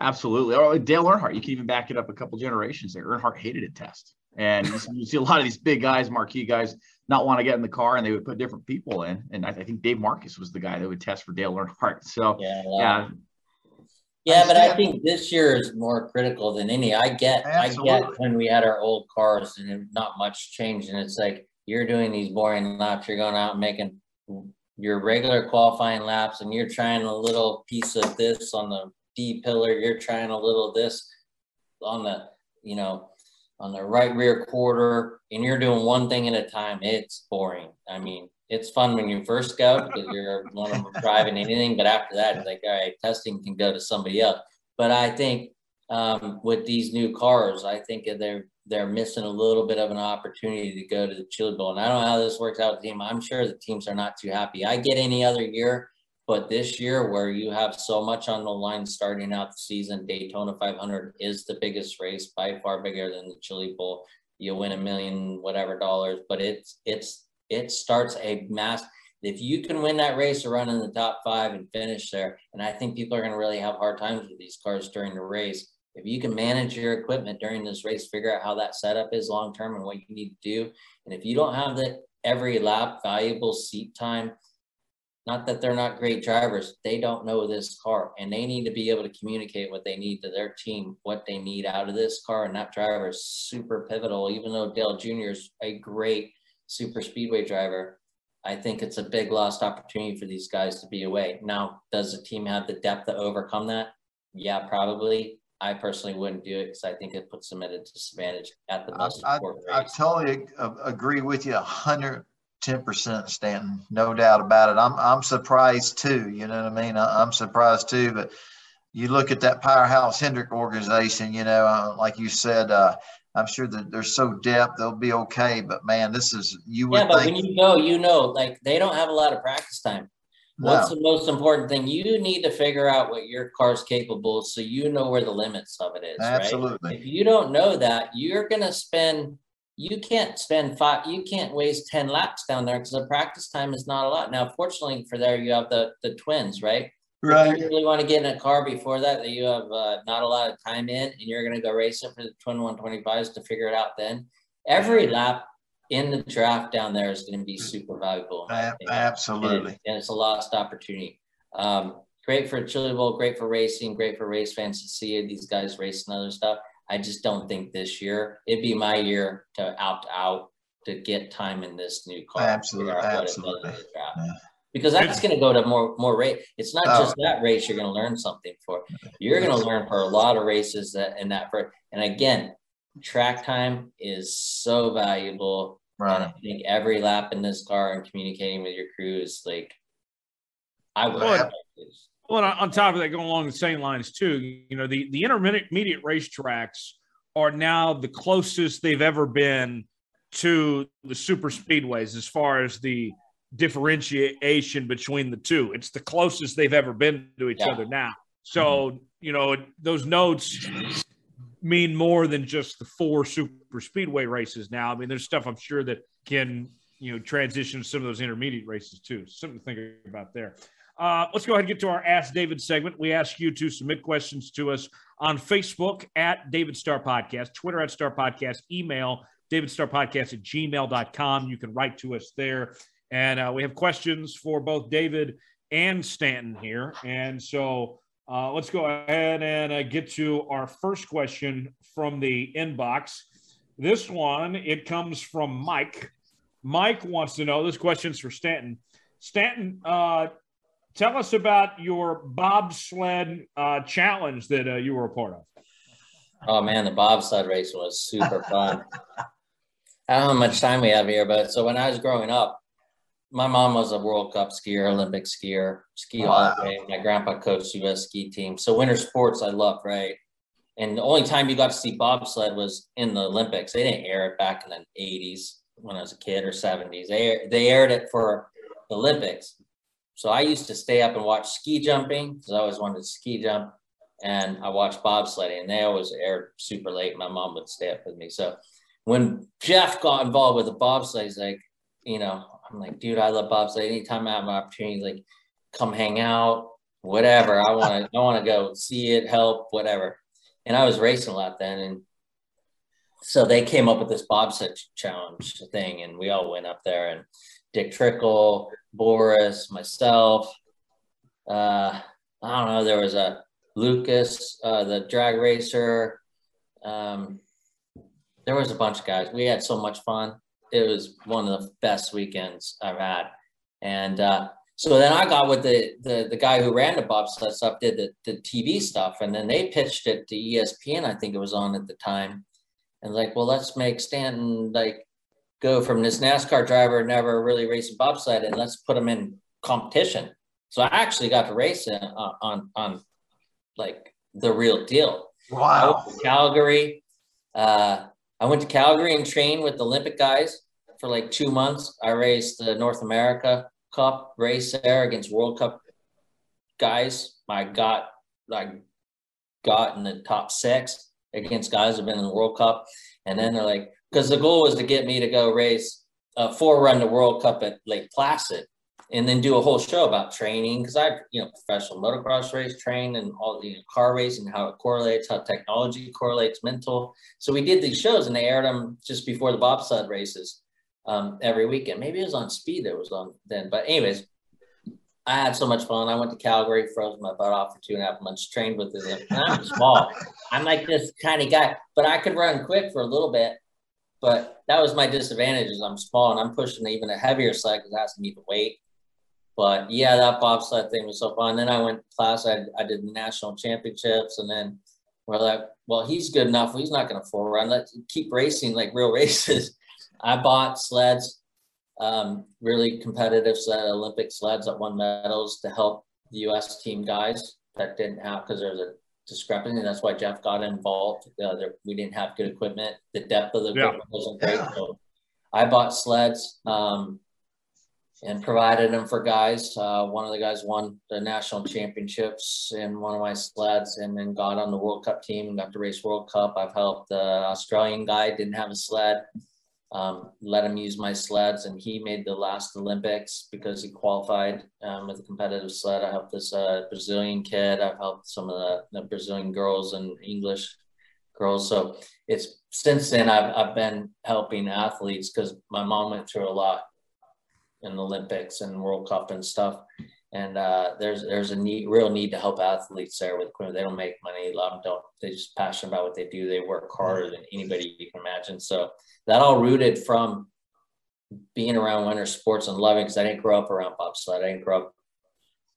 Absolutely. Or Dale Earnhardt, you can even back it up a couple generations there. Earnhardt hated a test And you see a lot of these big guys, marquee guys, not want to get in the car, and they would put different people in. And I, I think Dave Marcis was the guy that would test for Dale Earnhardt. So Yeah, yeah, Yeah, but I think this year is more critical than any. I get, I get when we had our old cars and not much changed, and it's like you're doing these boring laps. You're going out and making your regular qualifying laps, and you're trying a little piece of this on the D pillar. You're trying a little this on the, you know, on the right rear quarter, and you're doing one thing at a time. It's boring. I mean, it's fun when you first go because you're one of driving anything, but after that, it's like, all right, testing can go to somebody else. But I think um, with these new cars, I think they're they're missing a little bit of an opportunity to go to the Chili Bowl. And I don't know how this works out with the team. I'm sure the teams are not too happy. I get any other year, but this year where you have so much on the line starting out the season, Daytona 500 is the biggest race by far bigger than the Chili Bowl. You win a million whatever dollars, but it's it's it starts a mass. If you can win that race or run in the top five and finish there, and I think people are going to really have hard times with these cars during the race. If you can manage your equipment during this race, figure out how that setup is long term and what you need to do. And if you don't have the every lap valuable seat time, not that they're not great drivers, they don't know this car and they need to be able to communicate what they need to their team, what they need out of this car. And that driver is super pivotal, even though Dale Jr. is a great super speedway driver. I think it's a big lost opportunity for these guys to be away. Now, does the team have the depth to overcome that? Yeah, probably. I personally wouldn't do it because I think it puts them at a disadvantage at the I, most I, important I totally agree with you a hundred ten percent, Stanton. No doubt about it. I'm I'm surprised too. You know what I mean? I, I'm surprised too. But you look at that powerhouse Hendrick organization. You know, uh, like you said, uh, I'm sure that they're so deep they'll be okay. But man, this is you would Yeah, but think when you go, you know, like they don't have a lot of practice time. no, What's the most important thing? You need to figure out what your car's capable so you know where the limits of it is, right? absolutely. If you don't know that, you're gonna spend you can't spend five you can't waste 10 laps down there because the practice time is not a lot. Now, fortunately for there, you have the the twins, right? If you really want to get in a car before that that you have uh, not a lot of time in and you're going to go race it for the twin 125s to figure it out then every lap in the draft down there is going to be super valuable in my A- opinion. absolutely. and, and it's a lost opportunity um, great for chili bowl great for racing great for race fans to see these guys racing other stuff i just don't think this year it'd be my year to opt out to get time in this new car Absolutely, figure out what it does in absolutely. Yeah. Because that's going to go to more more race it's not Oh. just that race you're going to learn something for you're going to learn for a lot of races that in that for and again track time is so valuable and Right. I think every lap in this car and communicating with your crew is like, I would. Well, Well, on- on top of that, going along the same lines too, you know, the the intermediate race tracks are now the closest they've ever been to the super speedways as far as the differentiation between the two. It's the closest they've ever been to each Yeah. other now. So, you know, those notes mean more than just the four super speedway races now. I mean, there's stuff I'm sure that can, you know, transition to some of those intermediate races too. Something to think about there. Uh, let's go ahead and get to our Ask David segment. We ask you to submit questions to us on Facebook at David Starr Podcast, Twitter at Starr Podcast, email David Starr Podcast at gmail.com. You can write to us there. And uh, we have questions for both David and Stanton here. And so uh, let's go ahead and uh, get to our first question from the inbox. This one, it comes from Mike. Mike wants to know this question's for Stanton. Stanton, uh, tell us about your bobsled uh, challenge that uh, you were a part of. Oh man, the bobsled race was super fun. I don't know how much time we have here, but so when I was growing up, my mom was a World Cup skier, Olympic skier, ski all Wow. the way. My grandpa coached U.S. ski team. So winter sports I loved, right? And the only time you got to see bobsled was in the Olympics. They didn't air it back in the 80s when I was a kid or 70s. They they aired it for the Olympics. So I used to stay up and watch ski jumping because I always wanted to ski jump. And I watched bobsledding, and they always aired super late. My mom would stay up with me. So when Geoff got involved with the bobsled, he's like, you know, I'm like, dude, I love bobsled. Anytime I have an opportunity, like, come hang out, whatever. I want to, I want to go see it, help, whatever. And I was racing a lot then, and so they came up with this bobsled challenge thing, and we all went up there. And Dick Trickle, Boris, myself, uh, I don't know. There was a Lucas, uh, the drag racer. Um, there was a bunch of guys. We had so much fun. It was one of the best weekends I've had. And uh, so then I got with the, the the guy who ran the bobsled stuff, did the, the TV stuff, and then they pitched it to ESPN. I think it was on at the time, and like, well, let's make Stanton like go from this NASCAR driver never really racing bobsled, and let's put him in competition. So I actually got to race on on, on like the real deal. Wow. Calgary. Uh, I went to Calgary and trained with the Olympic guys for like two months. I raced the North America Cup race there against World Cup guys. I got I got in the top six against guys who've been in the World Cup, and then they're like, because the goal was to get me to go race a four run the World Cup at Lake Placid and then do a whole show about training because I, you know, professional motocross race train and all the you know, car racing, how it correlates, how technology correlates mental. So we did these shows and they aired them just before the bobsled races um, every weekend. Maybe it was on speed that was on then, but anyways, I had so much fun. I went to Calgary, froze my butt off for two and a half months, trained with them. I'm small. I'm like this kind of guy, but I could run quick for a little bit. But that was my disadvantage is I'm small and I'm pushing even a heavier sled because it has to meet the weight. But yeah, that bobsled thing was so fun. Then I went class. I, I did national championships, and then we're like, well, he's good enough. He's not going to full run. Let's keep racing like real races. I bought sleds, um, really competitive sled, Olympic sleds that won medals to help the U.S. team guys that didn't have because there's a discrepancy. That's why Geoff got involved. Uh, there, we didn't have good equipment. The depth of the yeah. equipment wasn't great. So I bought sleds. Um, and provided them for guys. Uh, one of the guys won the national championships in one of my sleds and then got on the World Cup team and got to race World Cup. I've helped the Australian guy, didn't have a sled, um, let him use my sleds, and he made the last Olympics because he qualified um, with a competitive sled. I helped this uh, Brazilian kid. I've helped some of the, the Brazilian girls and English girls. So it's since then I've, I've been helping athletes because my mom went through a lot in the Olympics and World Cup and stuff. And uh, there's there's a need, real need to help athletes there with. They don't make money. A lot of them don't. They're just passionate about what they do. They work harder than anybody you can imagine. So that all rooted from being around winter sports and loving. Because I didn't grow up around bobsled. I didn't grow up.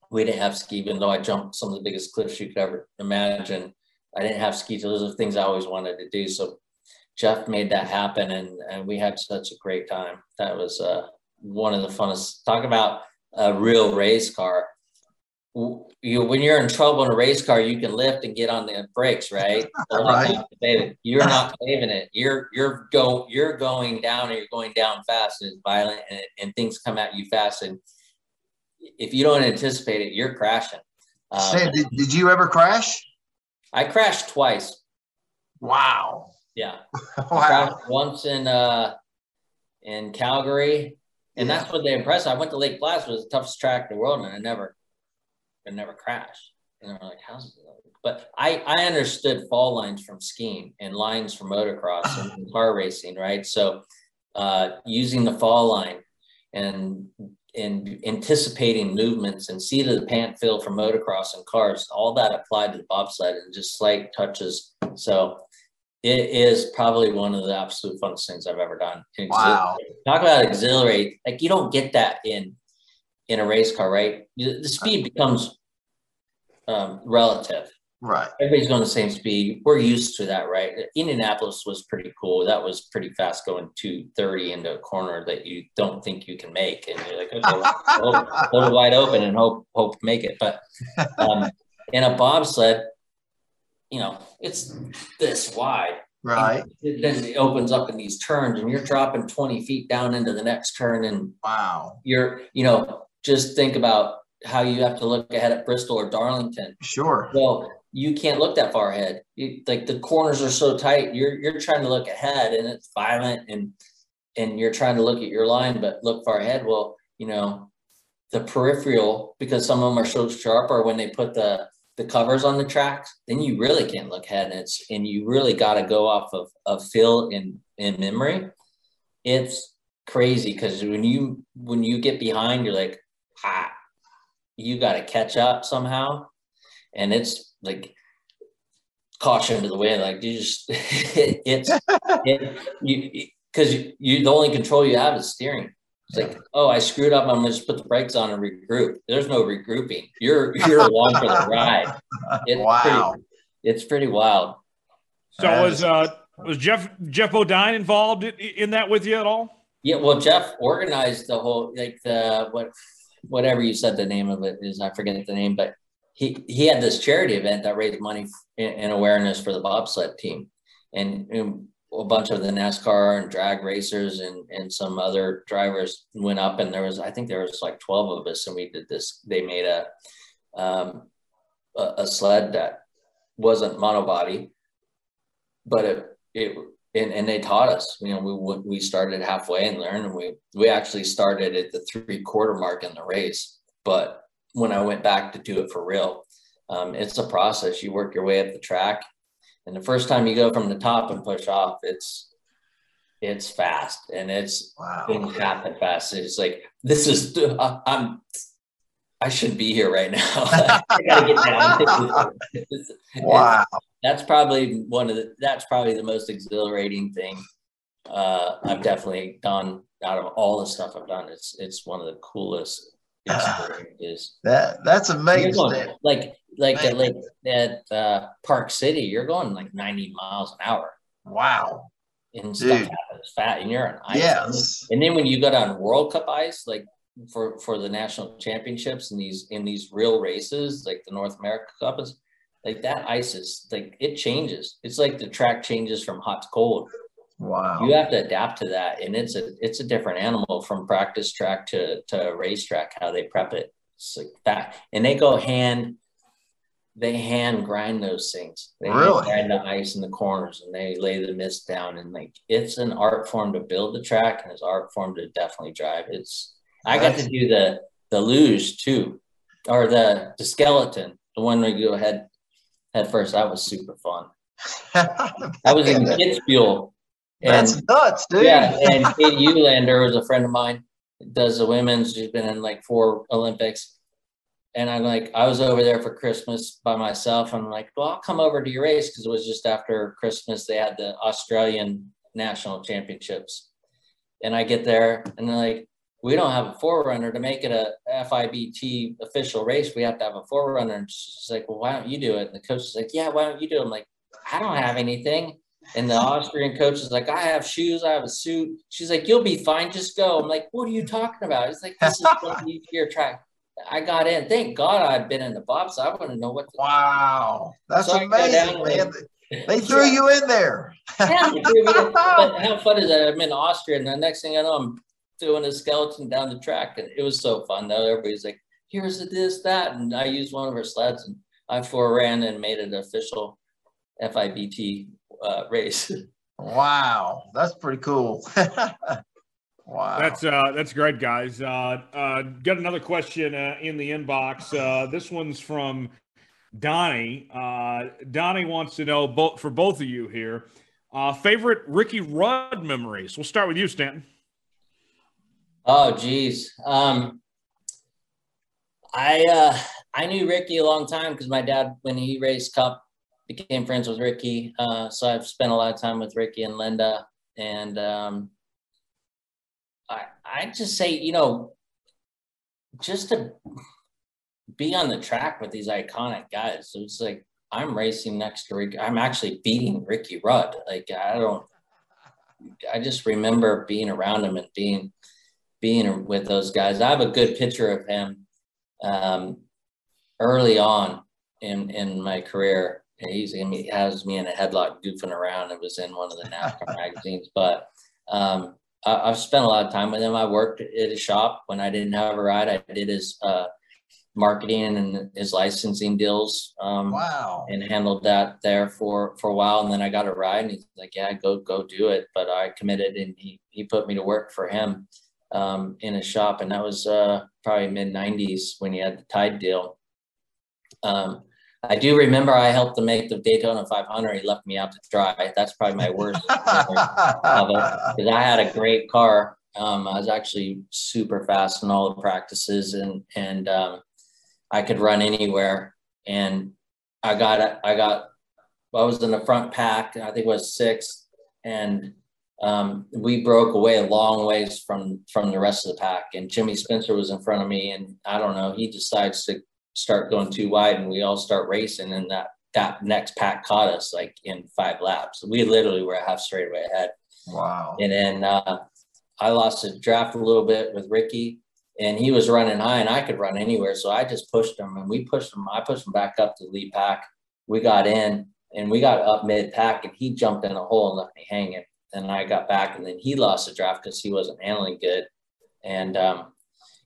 We didn't have ski, even though I jumped some of the biggest cliffs you could ever imagine. I didn't have ski. So those are things I always wanted to do. So Geoff made that happen, and and we had such a great time. That was uh, one of the funnest. Talk about a real race car. You when you're in trouble in a race car, you can lift and get on the brakes, right? right. You're not saving it. You're you're go you're going down and you're going down fast and it's violent and, and things come at you fast and if you don't anticipate it, you're crashing. Um, Sam, did, did you ever crash? I crashed twice. Wow. Yeah. wow. once in uh in Calgary and yeah. that's what they impressed. I went to Lake Placid, it was the toughest track in the world, and I never, I never crashed. And they're like, how's it? But I, I understood fall lines from skiing and lines from motocross and car racing, right? So uh, using the fall line and and anticipating movements and seat of the pant feel for motocross and cars, all that applied to the bobsled and just slight touches. So it is probably one of the absolute funnest things I've ever done. Wow. Talk about exhilarate. Like you don't get that in in a race car, right? The speed becomes um, relative. Right. Everybody's going the same speed. We're used to that, right? Indianapolis was pretty cool. That was pretty fast going 230 into a corner that you don't think you can make. And you're like, okay, hold, hold it wide open and hope hope make it. But um, in a bobsled, you know, it's this wide. Right. It, then it opens up in these turns and you're dropping 20 feet down into the next turn. And wow. You're, you know, just think about how you have to look ahead at Bristol or Darlington. Sure. Well, you can't look that far ahead. You, like the corners are so tight. You're you're trying to look ahead and it's violent and and you're trying to look at your line, but look far ahead. Well, you know, the peripheral, because some of them are so sharp or when they put the the covers on the tracks, then you really can't look ahead, and it's and you really got to go off of of feel in in memory. It's crazy because when you when you get behind, you're like, ah, you got to catch up somehow, and it's like caution to the wind. Like you just it's it, you because you, you the only control you have is steering. It's like, oh, I screwed up. I'm gonna just put the brakes on and regroup. There's no regrouping. You're you're along for the ride. It's wow, pretty, it's pretty wild. So was uh was Geoff Geoff Bodine involved in, in that with you at all? Yeah, well, Geoff organized the whole like the what whatever you said the name of it is. I forget the name, but he he had this charity event that raised money and awareness for the bobsled team, and, and a bunch of the NASCAR and drag racers and and some other drivers went up, and there was I think there was like twelve of us, and we did this. They made a um, a, a sled that wasn't monobody, but it it and, and they taught us. You know, we we started halfway and learned, and we we actually started at the three quarter mark in the race. But when I went back to do it for real, um, it's a process. You work your way up the track, and the first time you go from the top and push off, it's it's fast and it's wow. things happen fast. It's like this is I'm I shouldn't be here right now. I gotta get down. wow. That's probably one of the that's probably the most exhilarating thing uh, I've definitely done out of all the stuff I've done. It's it's one of the coolest experiences. that that's amazing. Going, like like at, like at uh, Park City, you're going like 90 miles an hour. Wow. And stuff Dude. happens fast, and you're on ice. Yes. And then when you go down World Cup ice, like for for the national championships and these in these real races, like the North America Cup is like that ice is like it changes. It's like the track changes from hot to cold. Wow. You have to adapt to that. And it's a it's a different animal from practice track to to racetrack, how they prep it. It's like that. And they go hand they hand grind those things. They really? grind the ice in the corners and they lay the mist down and like it's an art form to build the track and it's art form to definitely drive. It's I got to do the the luge too, or the the skeleton, the one where you go head head first. That was super fun. I was in Kitzbühel. That's nuts, dude. Yeah, and Kate Uhlaender was a friend of mine. Does the women's? She's been in like four Olympics and I'm like, I was over there for Christmas by myself. I'm like, well, I'll come over to your race because it was just after Christmas. They had the Australian national championships. And I get there and they're like, we don't have a forerunner to make it a FIBT official race. We have to have a forerunner. And she's like, well, why don't you do it? And the coach is like, yeah, why don't you do it? I'm like, I don't have anything. And the Austrian coach is like, I have shoes, I have a suit. She's like, you'll be fine, just go. I'm like, what are you talking about? It's like, this is what you track. I got in. Thank God I'd been in the box. I wouldn't know what. To wow, that's so amazing, man. They threw you in there. yeah, but how fun is that? I'm in Austria, and the next thing I know, I'm doing a skeleton down the track, and it was so fun. Though everybody's like, "Here's this, that," and I used one of her sleds, and I ran and made it an official FIBT uh, race. wow, that's pretty cool. Wow. That's uh, that's great, guys. Uh, uh, got another question uh, in the inbox. Uh, this one's from Donnie. Uh, Donnie wants to know both for both of you here. Uh, favorite Ricky Rudd memories. We'll start with you, Stanton. Oh, geez. Um, I uh, I knew Ricky a long time because my dad, when he raced Cup, became friends with Ricky. Uh, so I've spent a lot of time with Ricky and Linda, and um, I, I just say, you know, just to be on the track with these iconic guys. It's like I'm racing next to Ricky. I'm actually beating Ricky Rudd. Like I don't. I just remember being around him and being being with those guys. I have a good picture of him um, early on in in my career. He's he has me in a headlock goofing around. It was in one of the NASCAR magazines, but um, I, have spent a lot of time with him. I worked at his shop when I didn't have a ride. I did his uh, marketing and his licensing deals. Um, wow. And handled that there for for a while, and then I got a ride, and he's like, "Yeah, go go do it." But I committed, and he he put me to work for him um, in a shop, and that was uh, probably mid '90s when he had the Tide deal. Um, I do remember I helped him make the Daytona 500. He left me out to dry. That's probably my worst because I had a great car. Um, I was actually super fast in all the practices, and and um, I could run anywhere. And I got I got I was in the front pack. I think it was sixth, and um, we broke away a long ways from from the rest of the pack. And Jimmy Spencer was in front of me, and I don't know. He decides to start going too wide, and we all start racing, and that that next pack caught us like in five laps. We literally were a half straightaway ahead. Wow. And then uh, I lost the draft a little bit with Ricky, and he was running high, and I could run anywhere, so I just pushed him, and we pushed him. I pushed him back up to the lead pack. We got in, and we got up mid pack, and he jumped in a hole and left me hanging and I got back, and then he lost the draft because he wasn't handling good. And um,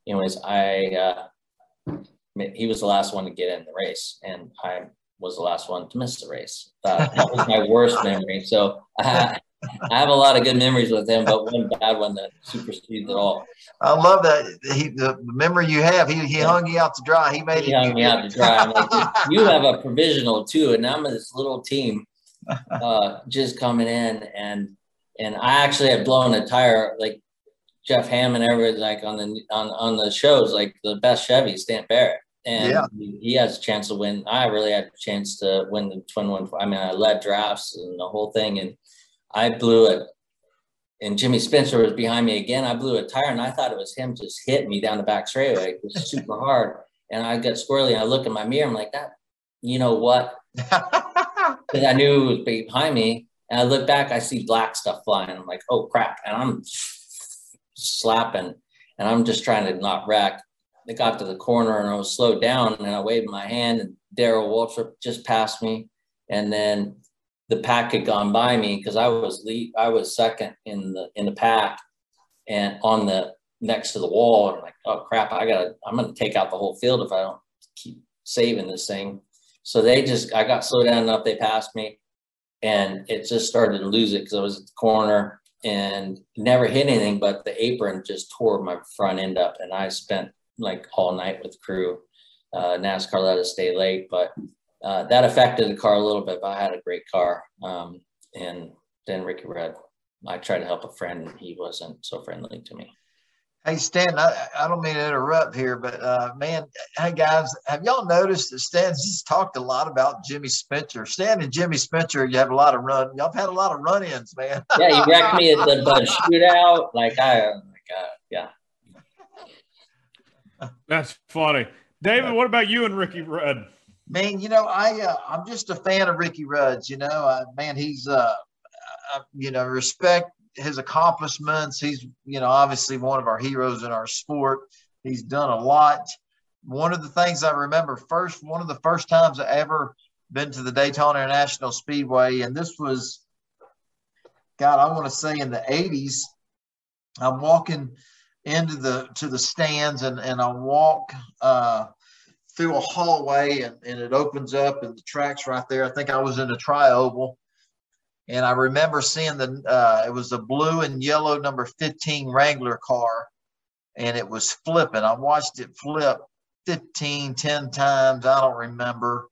anyways, I uh, he was the last one to get in the race, and I was the last one to miss the race. Uh, that was my worst memory. So I, I have a lot of good memories with him, but one bad one that supersedes it all. I love that. He, the memory you have, he, he hung you out to dry. He made he it. hung me out to dry. Like, you have a provisional too, and I'm this little team uh, just coming in, and and I actually had blown a tire like Jeff Hammond, everybody like on the on on the shows like the best Chevy, Stan Barrett, and yeah. he, has a chance to win. I really had a chance to win the twin one. I mean, I led drafts and the whole thing, and I blew it. And Jimmy Spencer was behind me again. I blew a tire, and I thought it was him just hitting me down the back straightaway. It was super hard, and I got squirrely. And I look in my mirror. I'm like, that. You know what? Because I knew it was behind me, and I look back, I see black stuff flying. I'm like, oh crap. And I'm slapping and I'm just trying to not wreck. They got to the corner and I was slowed down and I waved my hand and Darrell Waltrip just passed me. And then the pack had gone by me because I was lead, I was second in the in the pack and on the next to the wall. I'm like, oh crap, I gotta I'm gonna take out the whole field if I don't keep saving this thing. So they just I got slowed down enough, they passed me and it just started to lose it because I was at the corner and never hit anything, but the apron just tore my front end up, and I spent like all night with crew. Uh, NASCAR let us stay late, but uh, that affected the car a little bit. But I had a great car, um, and then Ricky Rudd. I tried to help a friend, and he wasn't so friendly to me. Hey Stan, I, I don't mean to interrupt here, but uh, man, hey guys, have y'all noticed that Stan's just talked a lot about Jimmy Spencer? Stan and Jimmy Spencer, you have a lot of run. Y'all have had a lot of run-ins, man. yeah, you wrecked me at the Bud shootout. Like I, oh my god, yeah. That's funny, David. What about you and Ricky Rudd? Man, you know, I uh, I'm just a fan of Ricky Rudd's. You know, uh, man, he's uh, uh you know, respect his accomplishments. He's, you know, obviously one of our heroes in our sport. He's done a lot. One of the things I remember first, one of the first times I ever been to the Daytona International Speedway, and this was, God, I want to say in the 80s. I'm walking into the to the stands and, and I walk uh, through a hallway and, and it opens up and the track's right there. I think I was in a tri oval and I remember seeing the uh, it was a blue and yellow number 15 Wrangler car, and it was flipping. I watched it flip 15, 10 times. I don't remember,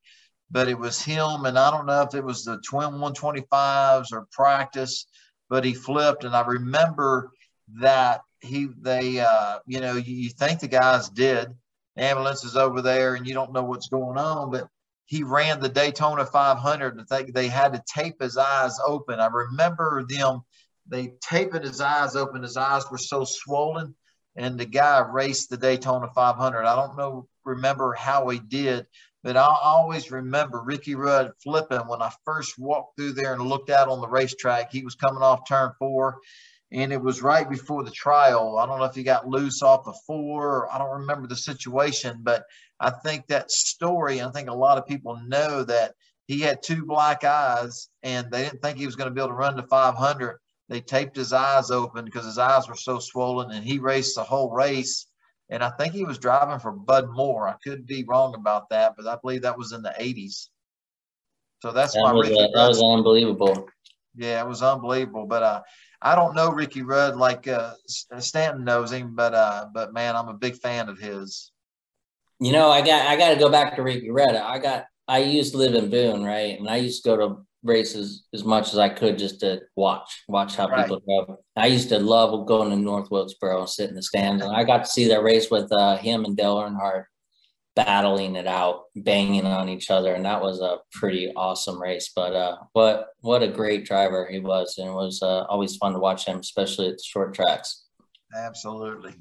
but it was him, and I don't know if it was the twin 125s or practice, but he flipped, and I remember that he they uh, you know you, you think the guys did. The ambulance is over there, and you don't know what's going on, but he ran the Daytona 500. I think they had to tape his eyes open. I remember them, they taped his eyes open. His eyes were so swollen, and the guy raced the Daytona 500. I don't know, remember how he did, but I always remember Ricky Rudd flipping when I first walked through there and looked out on the racetrack. He was coming off turn four, and it was right before the trial. I don't know if he got loose off of four. I don't remember the situation, but I think that story, I think a lot of people know that he had two black eyes and they didn't think he was going to be able to run to 500. They taped his eyes open because his eyes were so swollen and he raced the whole race. And I think he was driving for Bud Moore. I could be wrong about that, but I believe that was in the 80s. So that's that my was, uh, that was unbelievable. Yeah, it was unbelievable. But uh, I don't know Ricky Rudd like uh, Stanton knows him, but uh, but man, I'm a big fan of his. You know, I got I got to go back to Ricky Rudd. I got I used to live in Boone, right? And I used to go to races as much as I could just to watch, watch how right. people go. I used to love going to North Wilkesboro and sit in the stands. And I got to see that race with uh, him and Dale Earnhardt battling it out, banging on each other. And that was a pretty awesome race. But uh, what what a great driver he was. And it was uh, always fun to watch him, especially at the short tracks. Absolutely.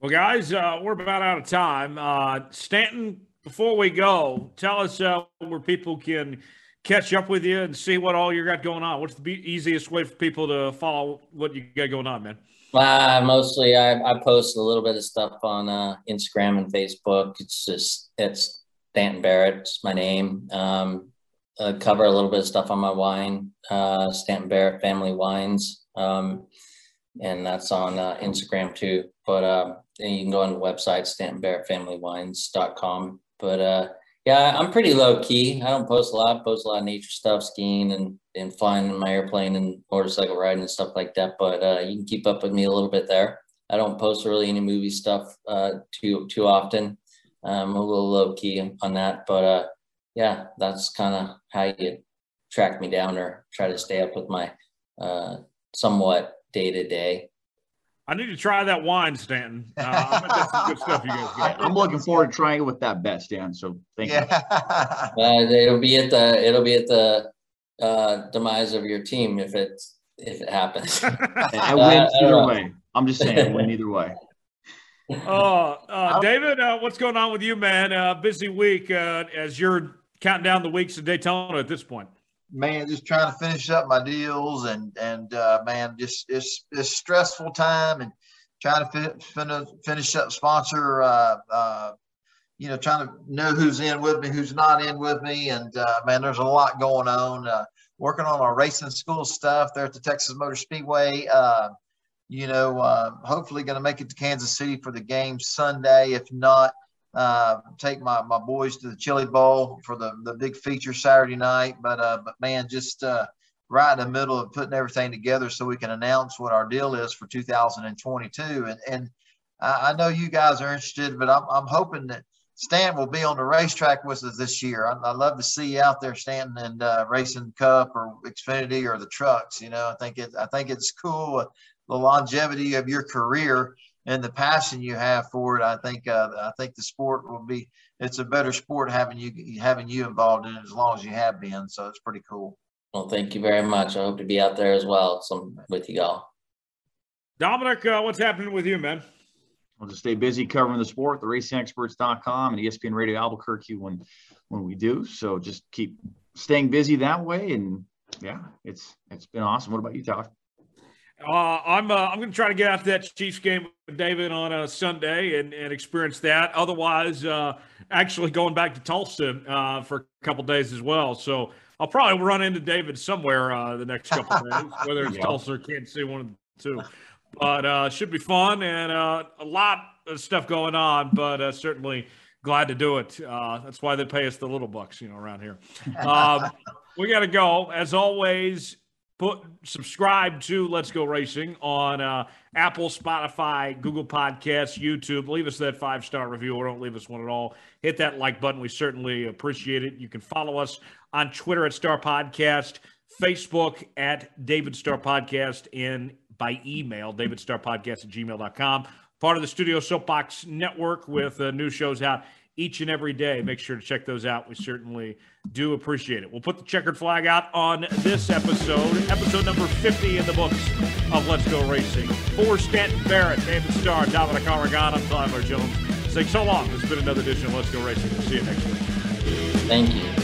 Well, guys, uh, we're about out of time. Uh, Stanton, before we go, tell us uh, where people can catch up with you and see what all you got going on. What's the easiest way for people to follow what you got going on, man? Uh, mostly, I, I post a little bit of stuff on uh, Instagram and Facebook. It's just it's Stanton Barrett. It's my name. Um, cover a little bit of stuff on my wine, uh, Stanton Barrett Family Wines, um, and that's on uh, Instagram too. But uh, you can go on the website stantonbarrettfamilywines.com. But uh, yeah, I'm pretty low key. I don't post a lot. I post a lot of nature stuff, skiing and and flying in my airplane and motorcycle riding and stuff like that. But uh, you can keep up with me a little bit there. I don't post really any movie stuff uh, too too often. I'm a little low key on that, but uh, yeah, that's kind of how you track me down or try to stay up with my uh, somewhat day to day. I need to try that wine, Stanton. Uh, that's some good stuff you guys got. I'm looking forward to trying it with that bet, Stan. So thank yeah. you. Uh, it'll be at the it'll be at the uh, demise of your team if it if it happens. I win uh, either I way. I'm just saying, I win either way. Oh, uh, David, uh, what's going on with you, man? Uh, busy week uh, as you're counting down the weeks of Daytona at this point man, just trying to finish up my deals and and uh, man, just it's it's stressful time and trying to fin- finish up sponsor. Uh, uh, you know, trying to know who's in with me, who's not in with me, and uh, man, there's a lot going on. Uh, working on our racing school stuff there at the Texas Motor Speedway. Uh, you know, hopefully going to make it to Kansas City for the game Sunday. If not, uh, take my, my boys to the Chili Bowl for the, the big feature Saturday night. But uh, but man, just uh, right in the middle of putting everything together so we can announce what our deal is for 2022. And and I, I know you guys are interested, but I'm I'm hoping that Stan will be on the racetrack with us this year. I, I love to see you out there Stanton and uh, racing Cup or Xfinity or the trucks. You know, I think it I think it's cool uh, the longevity of your career and the passion you have for it, I think uh, I think the sport will be it's a better sport having you having you involved in it as long as you have been. So it's pretty cool. Well, thank you very much. I hope to be out there as well, some with you all. Dominic, uh, what's happening with you, man? We'll just stay busy covering the sport, the racingexperts.com and ESPN Radio Albuquerque when when we do. So just keep staying busy that way. And yeah, it's it's been awesome. What about you, Todd? Uh, I'm uh, I'm going to try to get out to that Chiefs game with David on a Sunday and, and experience that. Otherwise, uh, actually going back to Tulsa uh, for a couple days as well. So I'll probably run into David somewhere uh, the next couple days, whether it's yeah. Tulsa or Kansas City, one of the two. But uh, should be fun and a lot of stuff going on. But certainly glad to do it. that's why they pay us the little bucks, you know, around here. Um, we got to go as always put subscribe to Let's Go Racing on uh, Apple, Spotify, Google Podcasts, YouTube. Leave us that five star review or don't leave us one at all. Hit that like button. We certainly appreciate it. You can follow us on Twitter at Starr Podcast, Facebook at David Starr Podcast, and by email, davidstarpodcast at gmail.com. Part of the Studio Soapbox Network with uh, new shows out each and every day. Make sure to check those out. We certainly do appreciate it. We'll put the checkered flag out on this episode, episode number 50 in the books of Let's Go Racing. For Stanton Barrett, David Starr, Dominic Aragon, I'm Tyler Jones. Saying so long. Has been another edition of Let's Go Racing. We'll see you next week. Thank you.